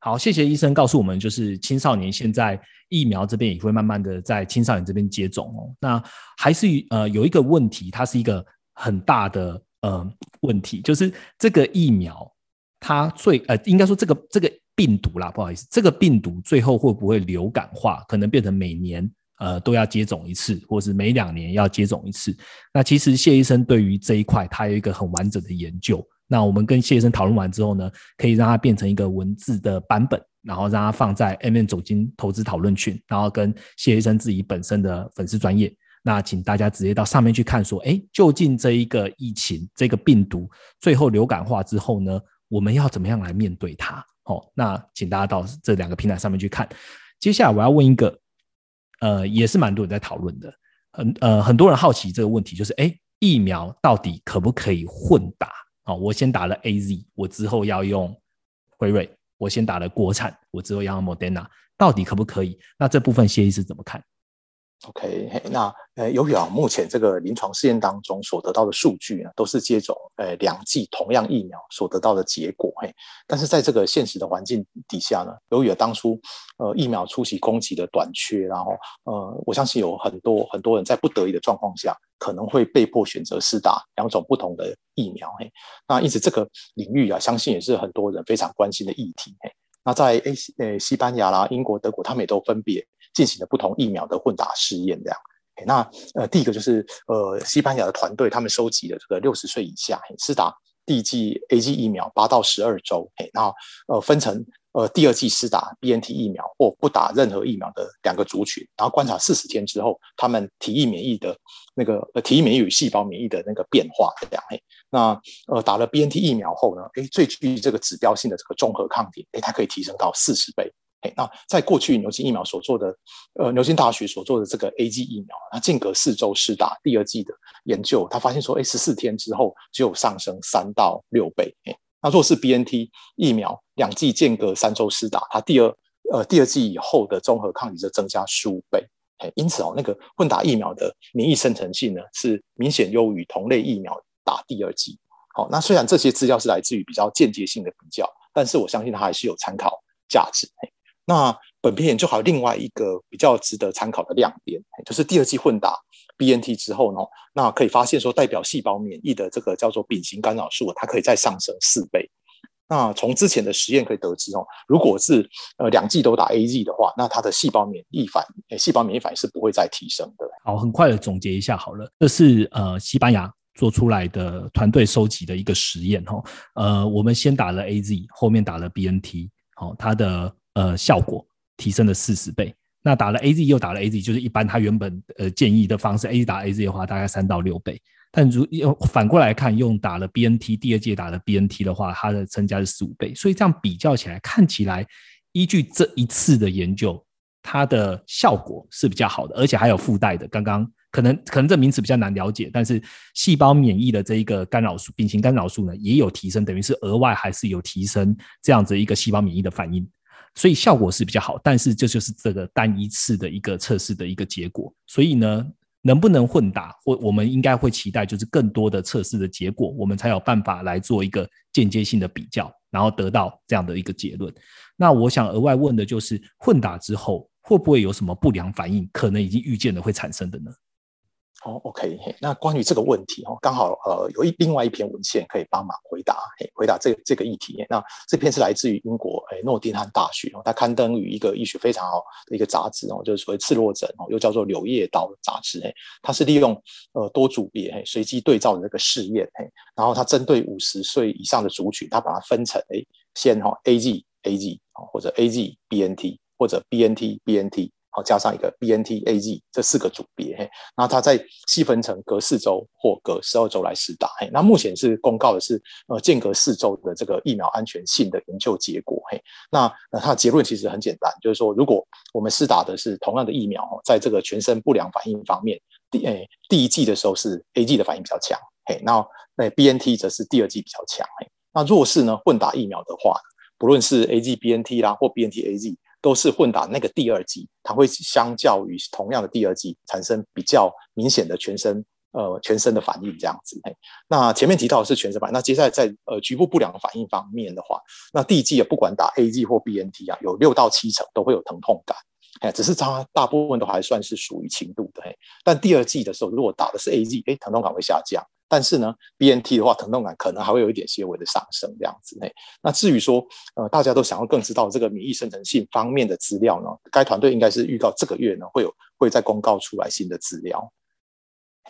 好，谢谢医生告诉我们，就是青少年现在疫苗这边也会慢慢的在青少年这边接种哦。那还是呃有一个问题，它是一个很大的呃问题，就是这个疫苗它最呃应该说这个这个。病毒啦，不好意思，这个病毒最后会不会流感化？可能变成每年呃都要接种一次，或是每两年要接种一次。那其实谢医生对于这一块，他有一个很完整的研究。那我们跟谢医生讨论完之后呢，可以让它变成一个文字的版本，然后让它放在 M N 走进投资讨论群，然后跟谢医生自己本身的粉丝专业。那请大家直接到上面去看，说，哎，究竟这一个疫情，这个病毒最后流感化之后呢，我们要怎么样来面对它？好，那请大家到这两个平台上面去看。接下来我要问一个，呃，也是蛮多人在讨论的，很呃很多人好奇这个问题，就是哎，疫苗到底可不可以混打？哦，我先打了 A Z，我之后要用辉瑞；我先打了国产，我之后要用 Modena 到底可不可以？那这部分协议是怎么看？OK，那呃，由于啊，目前这个临床试验当中所得到的数据呢，都是接种呃两剂同样疫苗所得到的结果，嘿，但是在这个现实的环境底下呢，由于当初呃疫苗初期供给的短缺，然后呃，我相信有很多很多人在不得已的状况下，可能会被迫选择施打两种不同的疫苗，嘿，那因此这个领域啊，相信也是很多人非常关心的议题，嘿，那在 A 呃西班牙啦、英国、德国，他们也都分别。进行了不同疫苗的混打试验，这样。那呃，第一个就是呃，西班牙的团队他们收集了这个六十岁以下，施打第一剂 A G 疫苗八到十二周，然后呃分成呃第二剂施打 B N T 疫苗或不打任何疫苗的两个族群，然后观察四十天之后，他们体液免疫的那个呃体液免疫与细胞免疫的那个变化，这样。那呃打了 B N T 疫苗后呢，哎，最具这个指标性的这个综合抗体，哎，它可以提升到四十倍。那在过去牛津疫苗所做的，呃，牛津大学所做的这个 A G 疫苗，那间隔四周施打第二剂的研究，他发现说，哎，十四天之后只有上升三到六倍。哎，那若是 B N T 疫苗两剂间隔三周施打，它第二呃第二剂以后的综合抗体则增加十五倍。哎，因此哦，那个混打疫苗的免疫生成性呢，是明显优于同类疫苗打第二剂。好，那虽然这些资料是来自于比较间接性的比较，但是我相信它还是有参考价值。那本片研究还有另外一个比较值得参考的亮点，就是第二季混打 BNT 之后呢，那可以发现说代表细胞免疫的这个叫做丙型干扰素，它可以再上升四倍。那从之前的实验可以得知哦，如果是呃两剂都打 AZ 的话，那它的细胞免疫反细胞免疫反应是不会再提升的。好，很快的总结一下好了，这是呃西班牙。做出来的团队收集的一个实验哈，呃，我们先打了 A Z，后面打了 B N T，好，它的呃效果提升了四十倍。那打了 A Z 又打了 A Z，就是一般他原本呃建议的方式，A Z 打 A Z 的话大概三到六倍。但如反过来看，用打了 B N T 第二届打了 B N T 的话，它的增加是十五倍。所以这样比较起来，看起来依据这一次的研究，它的效果是比较好的，而且还有附带的。刚刚。可能可能这名词比较难了解，但是细胞免疫的这一个干扰素，丙型干扰素呢也有提升，等于是额外还是有提升这样子一个细胞免疫的反应，所以效果是比较好。但是这就是这个单一次的一个测试的一个结果，所以呢，能不能混打，或我们应该会期待就是更多的测试的结果，我们才有办法来做一个间接性的比较，然后得到这样的一个结论。那我想额外问的就是混打之后会不会有什么不良反应，可能已经预见的会产生的呢？哦，OK，那关于这个问题哦，刚好呃有一另外一篇文献可以帮忙回答，嘿，回答这这个议题。那这篇是来自于英国诶诺丁汉大学哦，它刊登于一个医学非常好的一个杂志哦，就是所谓赤裸疹哦，又叫做柳叶刀杂志。嘿，它是利用呃多组别嘿随机对照的这个试验，嘿，然后它针对五十岁以上的族群，它把它分成诶先哈 A G A G 啊或者 A G B N T 或者 B N T B N T。好，加上一个 B N T A G 这四个组别，嘿，那它再细分成隔四周或隔十二周来试打，嘿，那目前是公告的是呃间隔四周的这个疫苗安全性的研究结果，嘿，那呃它的结论其实很简单，就是说如果我们试打的是同样的疫苗，在这个全身不良反应方面，第诶第一季的时候是 A G 的反应比较强，嘿，那那 B N T 则是第二季比较强，嘿，那若是呢混打疫苗的话，不论是 A G B N T 啦或 B N T A G。都是混打那个第二剂，它会相较于同样的第二剂产生比较明显的全身呃全身的反应这样子。那前面提到的是全身反应，那接下来在呃局部不良反应方面的话，那第一剂啊不管打 A G 或 B N T 啊，有六到七成都会有疼痛感。哎，只是它大部分都还算是属于轻度的。嘿，但第二季的时候，如果打的是 A G，哎，疼痛感会下降。但是呢，B N T 的话，疼痛感可能还会有一点些微的上升这样子。嘿，那至于说，呃，大家都想要更知道这个免疫生成性方面的资料呢，该团队应该是预告这个月呢会有会再公告出来新的资料。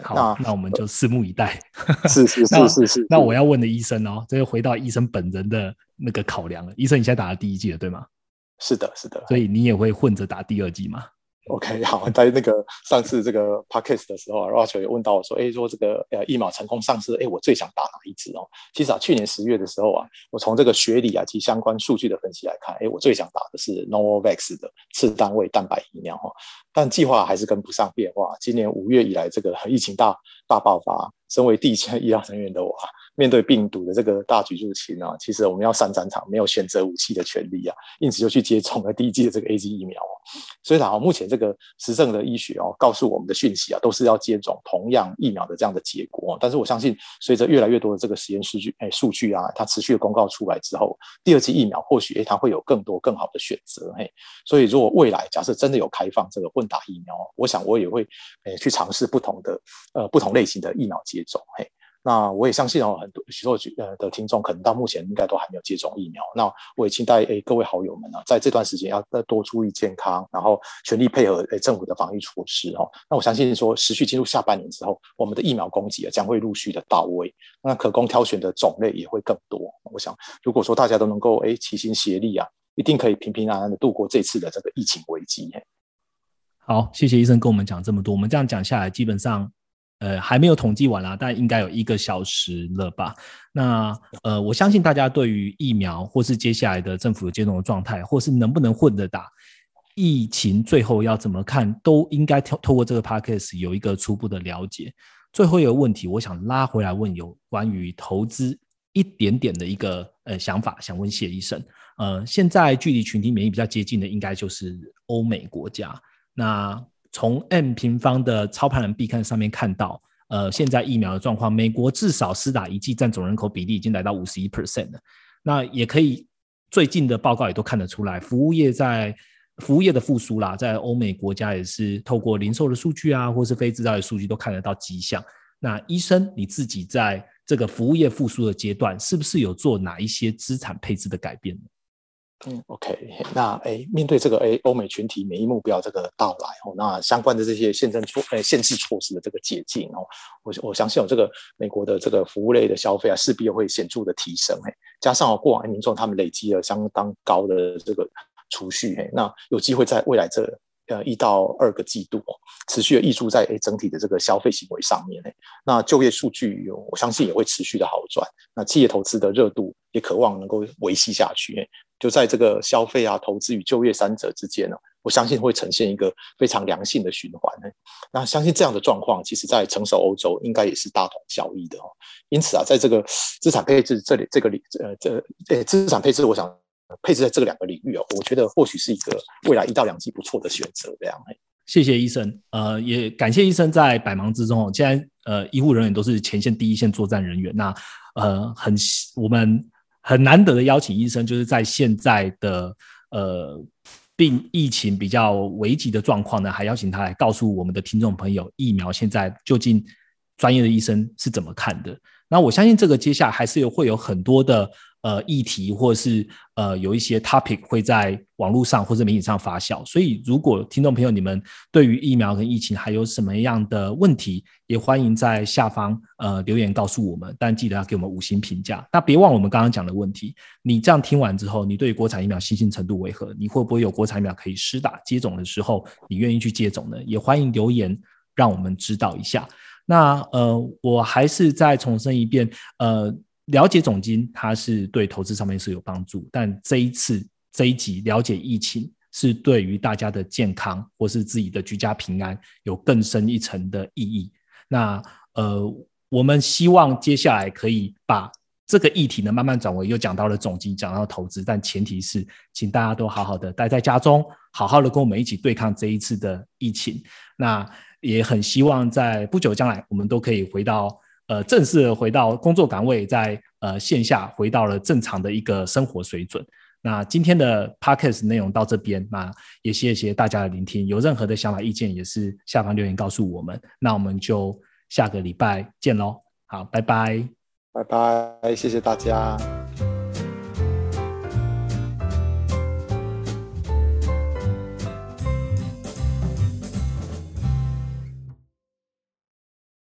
好，那我们就拭目以待。是是是 是是。那我要问的医生哦，这就回到医生本人的那个考量了。医生，你现在打了第一剂了，对吗？是的，是的，所以你也会混着打第二季吗？OK，好，在那个上次这个 Podcast 的时候啊 r a c h e l 也问到我说：“哎，说这个呃疫苗成功上市，哎，我最想打哪一支哦？”其实啊，去年十月的时候啊，我从这个学理啊及相关数据的分析来看，哎，我最想打的是 Novavax 的次单位蛋白疫苗哈，但计划还是跟不上变化。今年五月以来，这个疫情大大爆发，身为第一线医疗人员的我啊。面对病毒的这个大举入侵啊，其实我们要上战场，没有选择武器的权利啊，因此就去接种了第一剂的这个 A G 疫苗啊。所以呢，目前这个实证的医学哦，告诉我们的讯息啊，都是要接种同样疫苗的这样的结果。但是我相信，随着越来越多的这个实验数据，哎，数据啊，它持续的公告出来之后，第二剂疫苗或许哎，它会有更多更好的选择。嘿，所以如果未来假设真的有开放这个混打疫苗，我想我也会哎去尝试不同的呃不同类型的疫苗接种。嘿。那我也相信哦，很多许多呃的听众可能到目前应该都还没有接种疫苗。那我也期待诶各位好友们呢，在这段时间要再多注意健康，然后全力配合诶政府的防疫措施哦。那我相信说，持续进入下半年之后，我们的疫苗供给啊将会陆续的到位，那可供挑选的种类也会更多。我想，如果说大家都能够诶齐心协力啊，一定可以平平安安的度过这次的这个疫情危机。好，谢谢医生跟我们讲这么多。我们这样讲下来，基本上。呃，还没有统计完啦，但应该有一个小时了吧？那呃，我相信大家对于疫苗或是接下来的政府的接种的状态，或是能不能混得打，疫情最后要怎么看，都应该透透过这个 podcast 有一个初步的了解。最后一个问题，我想拉回来问有关于投资一点点的一个呃想法，想问谢医生。呃，现在距离群体免疫比较接近的，应该就是欧美国家。那从 M 平方的操盘人必看上面看到，呃，现在疫苗的状况，美国至少施打一剂占总人口比例已经来到五十一 percent 了。那也可以，最近的报告也都看得出来，服务业在服务业的复苏啦，在欧美国家也是透过零售的数据啊，或是非制造业数据都看得到迹象。那医生你自己在这个服务业复苏的阶段，是不是有做哪一些资产配置的改变呢？嗯，OK，那哎，面对这个哎欧美群体免疫目标这个到来哦，那相关的这些限制措哎限制措施的这个解禁哦，我我相信有这个美国的这个服务类的消费啊，势必会显著的提升哎，加上过往民众他们累积了相当高的这个储蓄哎，那有机会在未来这呃一到二个季度哦，持续的溢出在哎整体的这个消费行为上面哎，那就业数据有我相信也会持续的好转，那企业投资的热度也渴望能够维系下去哎。就在这个消费啊、投资与就业三者之间呢，我相信会呈现一个非常良性的循环。那相信这样的状况，其实在成熟欧洲应该也是大同小异的哦。因此啊，在这个资产配置这里这个领呃这呃资产配置，我想配置在这个两个领域哦，我觉得或许是一个未来一到两季不错的选择。这样，谢谢医生，呃，也感谢医生在百忙之中哦，既然呃医护人员都是前线第一线作战人员，那呃很我们。很难得的邀请医生，就是在现在的呃病疫情比较危急的状况呢，还邀请他来告诉我们的听众朋友，疫苗现在究竟专业的医生是怎么看的。那我相信这个接下来还是有会有很多的。呃，议题或者是呃有一些 topic 会在网络上或者媒体上发酵，所以如果听众朋友你们对于疫苗跟疫情还有什么样的问题，也欢迎在下方呃留言告诉我们，但记得要给我们五星评价。那别忘我们刚刚讲的问题，你这样听完之后，你对国产疫苗信心程度为何？你会不会有国产疫苗可以施打？接种的时候，你愿意去接种呢？也欢迎留言让我们知道一下。那呃，我还是再重申一遍，呃。了解总金，它是对投资上面是有帮助，但这一次这一集了解疫情，是对于大家的健康或是自己的居家平安有更深一层的意义。那呃，我们希望接下来可以把这个议题呢慢慢转为，又讲到了总金，讲到投资，但前提是请大家都好好的待在家中，好好的跟我们一起对抗这一次的疫情。那也很希望在不久将来，我们都可以回到。呃，正式回到工作岗位，在呃线下回到了正常的一个生活水准。那今天的 podcast 内容到这边，那也谢谢大家的聆听。有任何的想法意见，也是下方留言告诉我们。那我们就下个礼拜见喽。好，拜拜，拜拜，谢谢大家。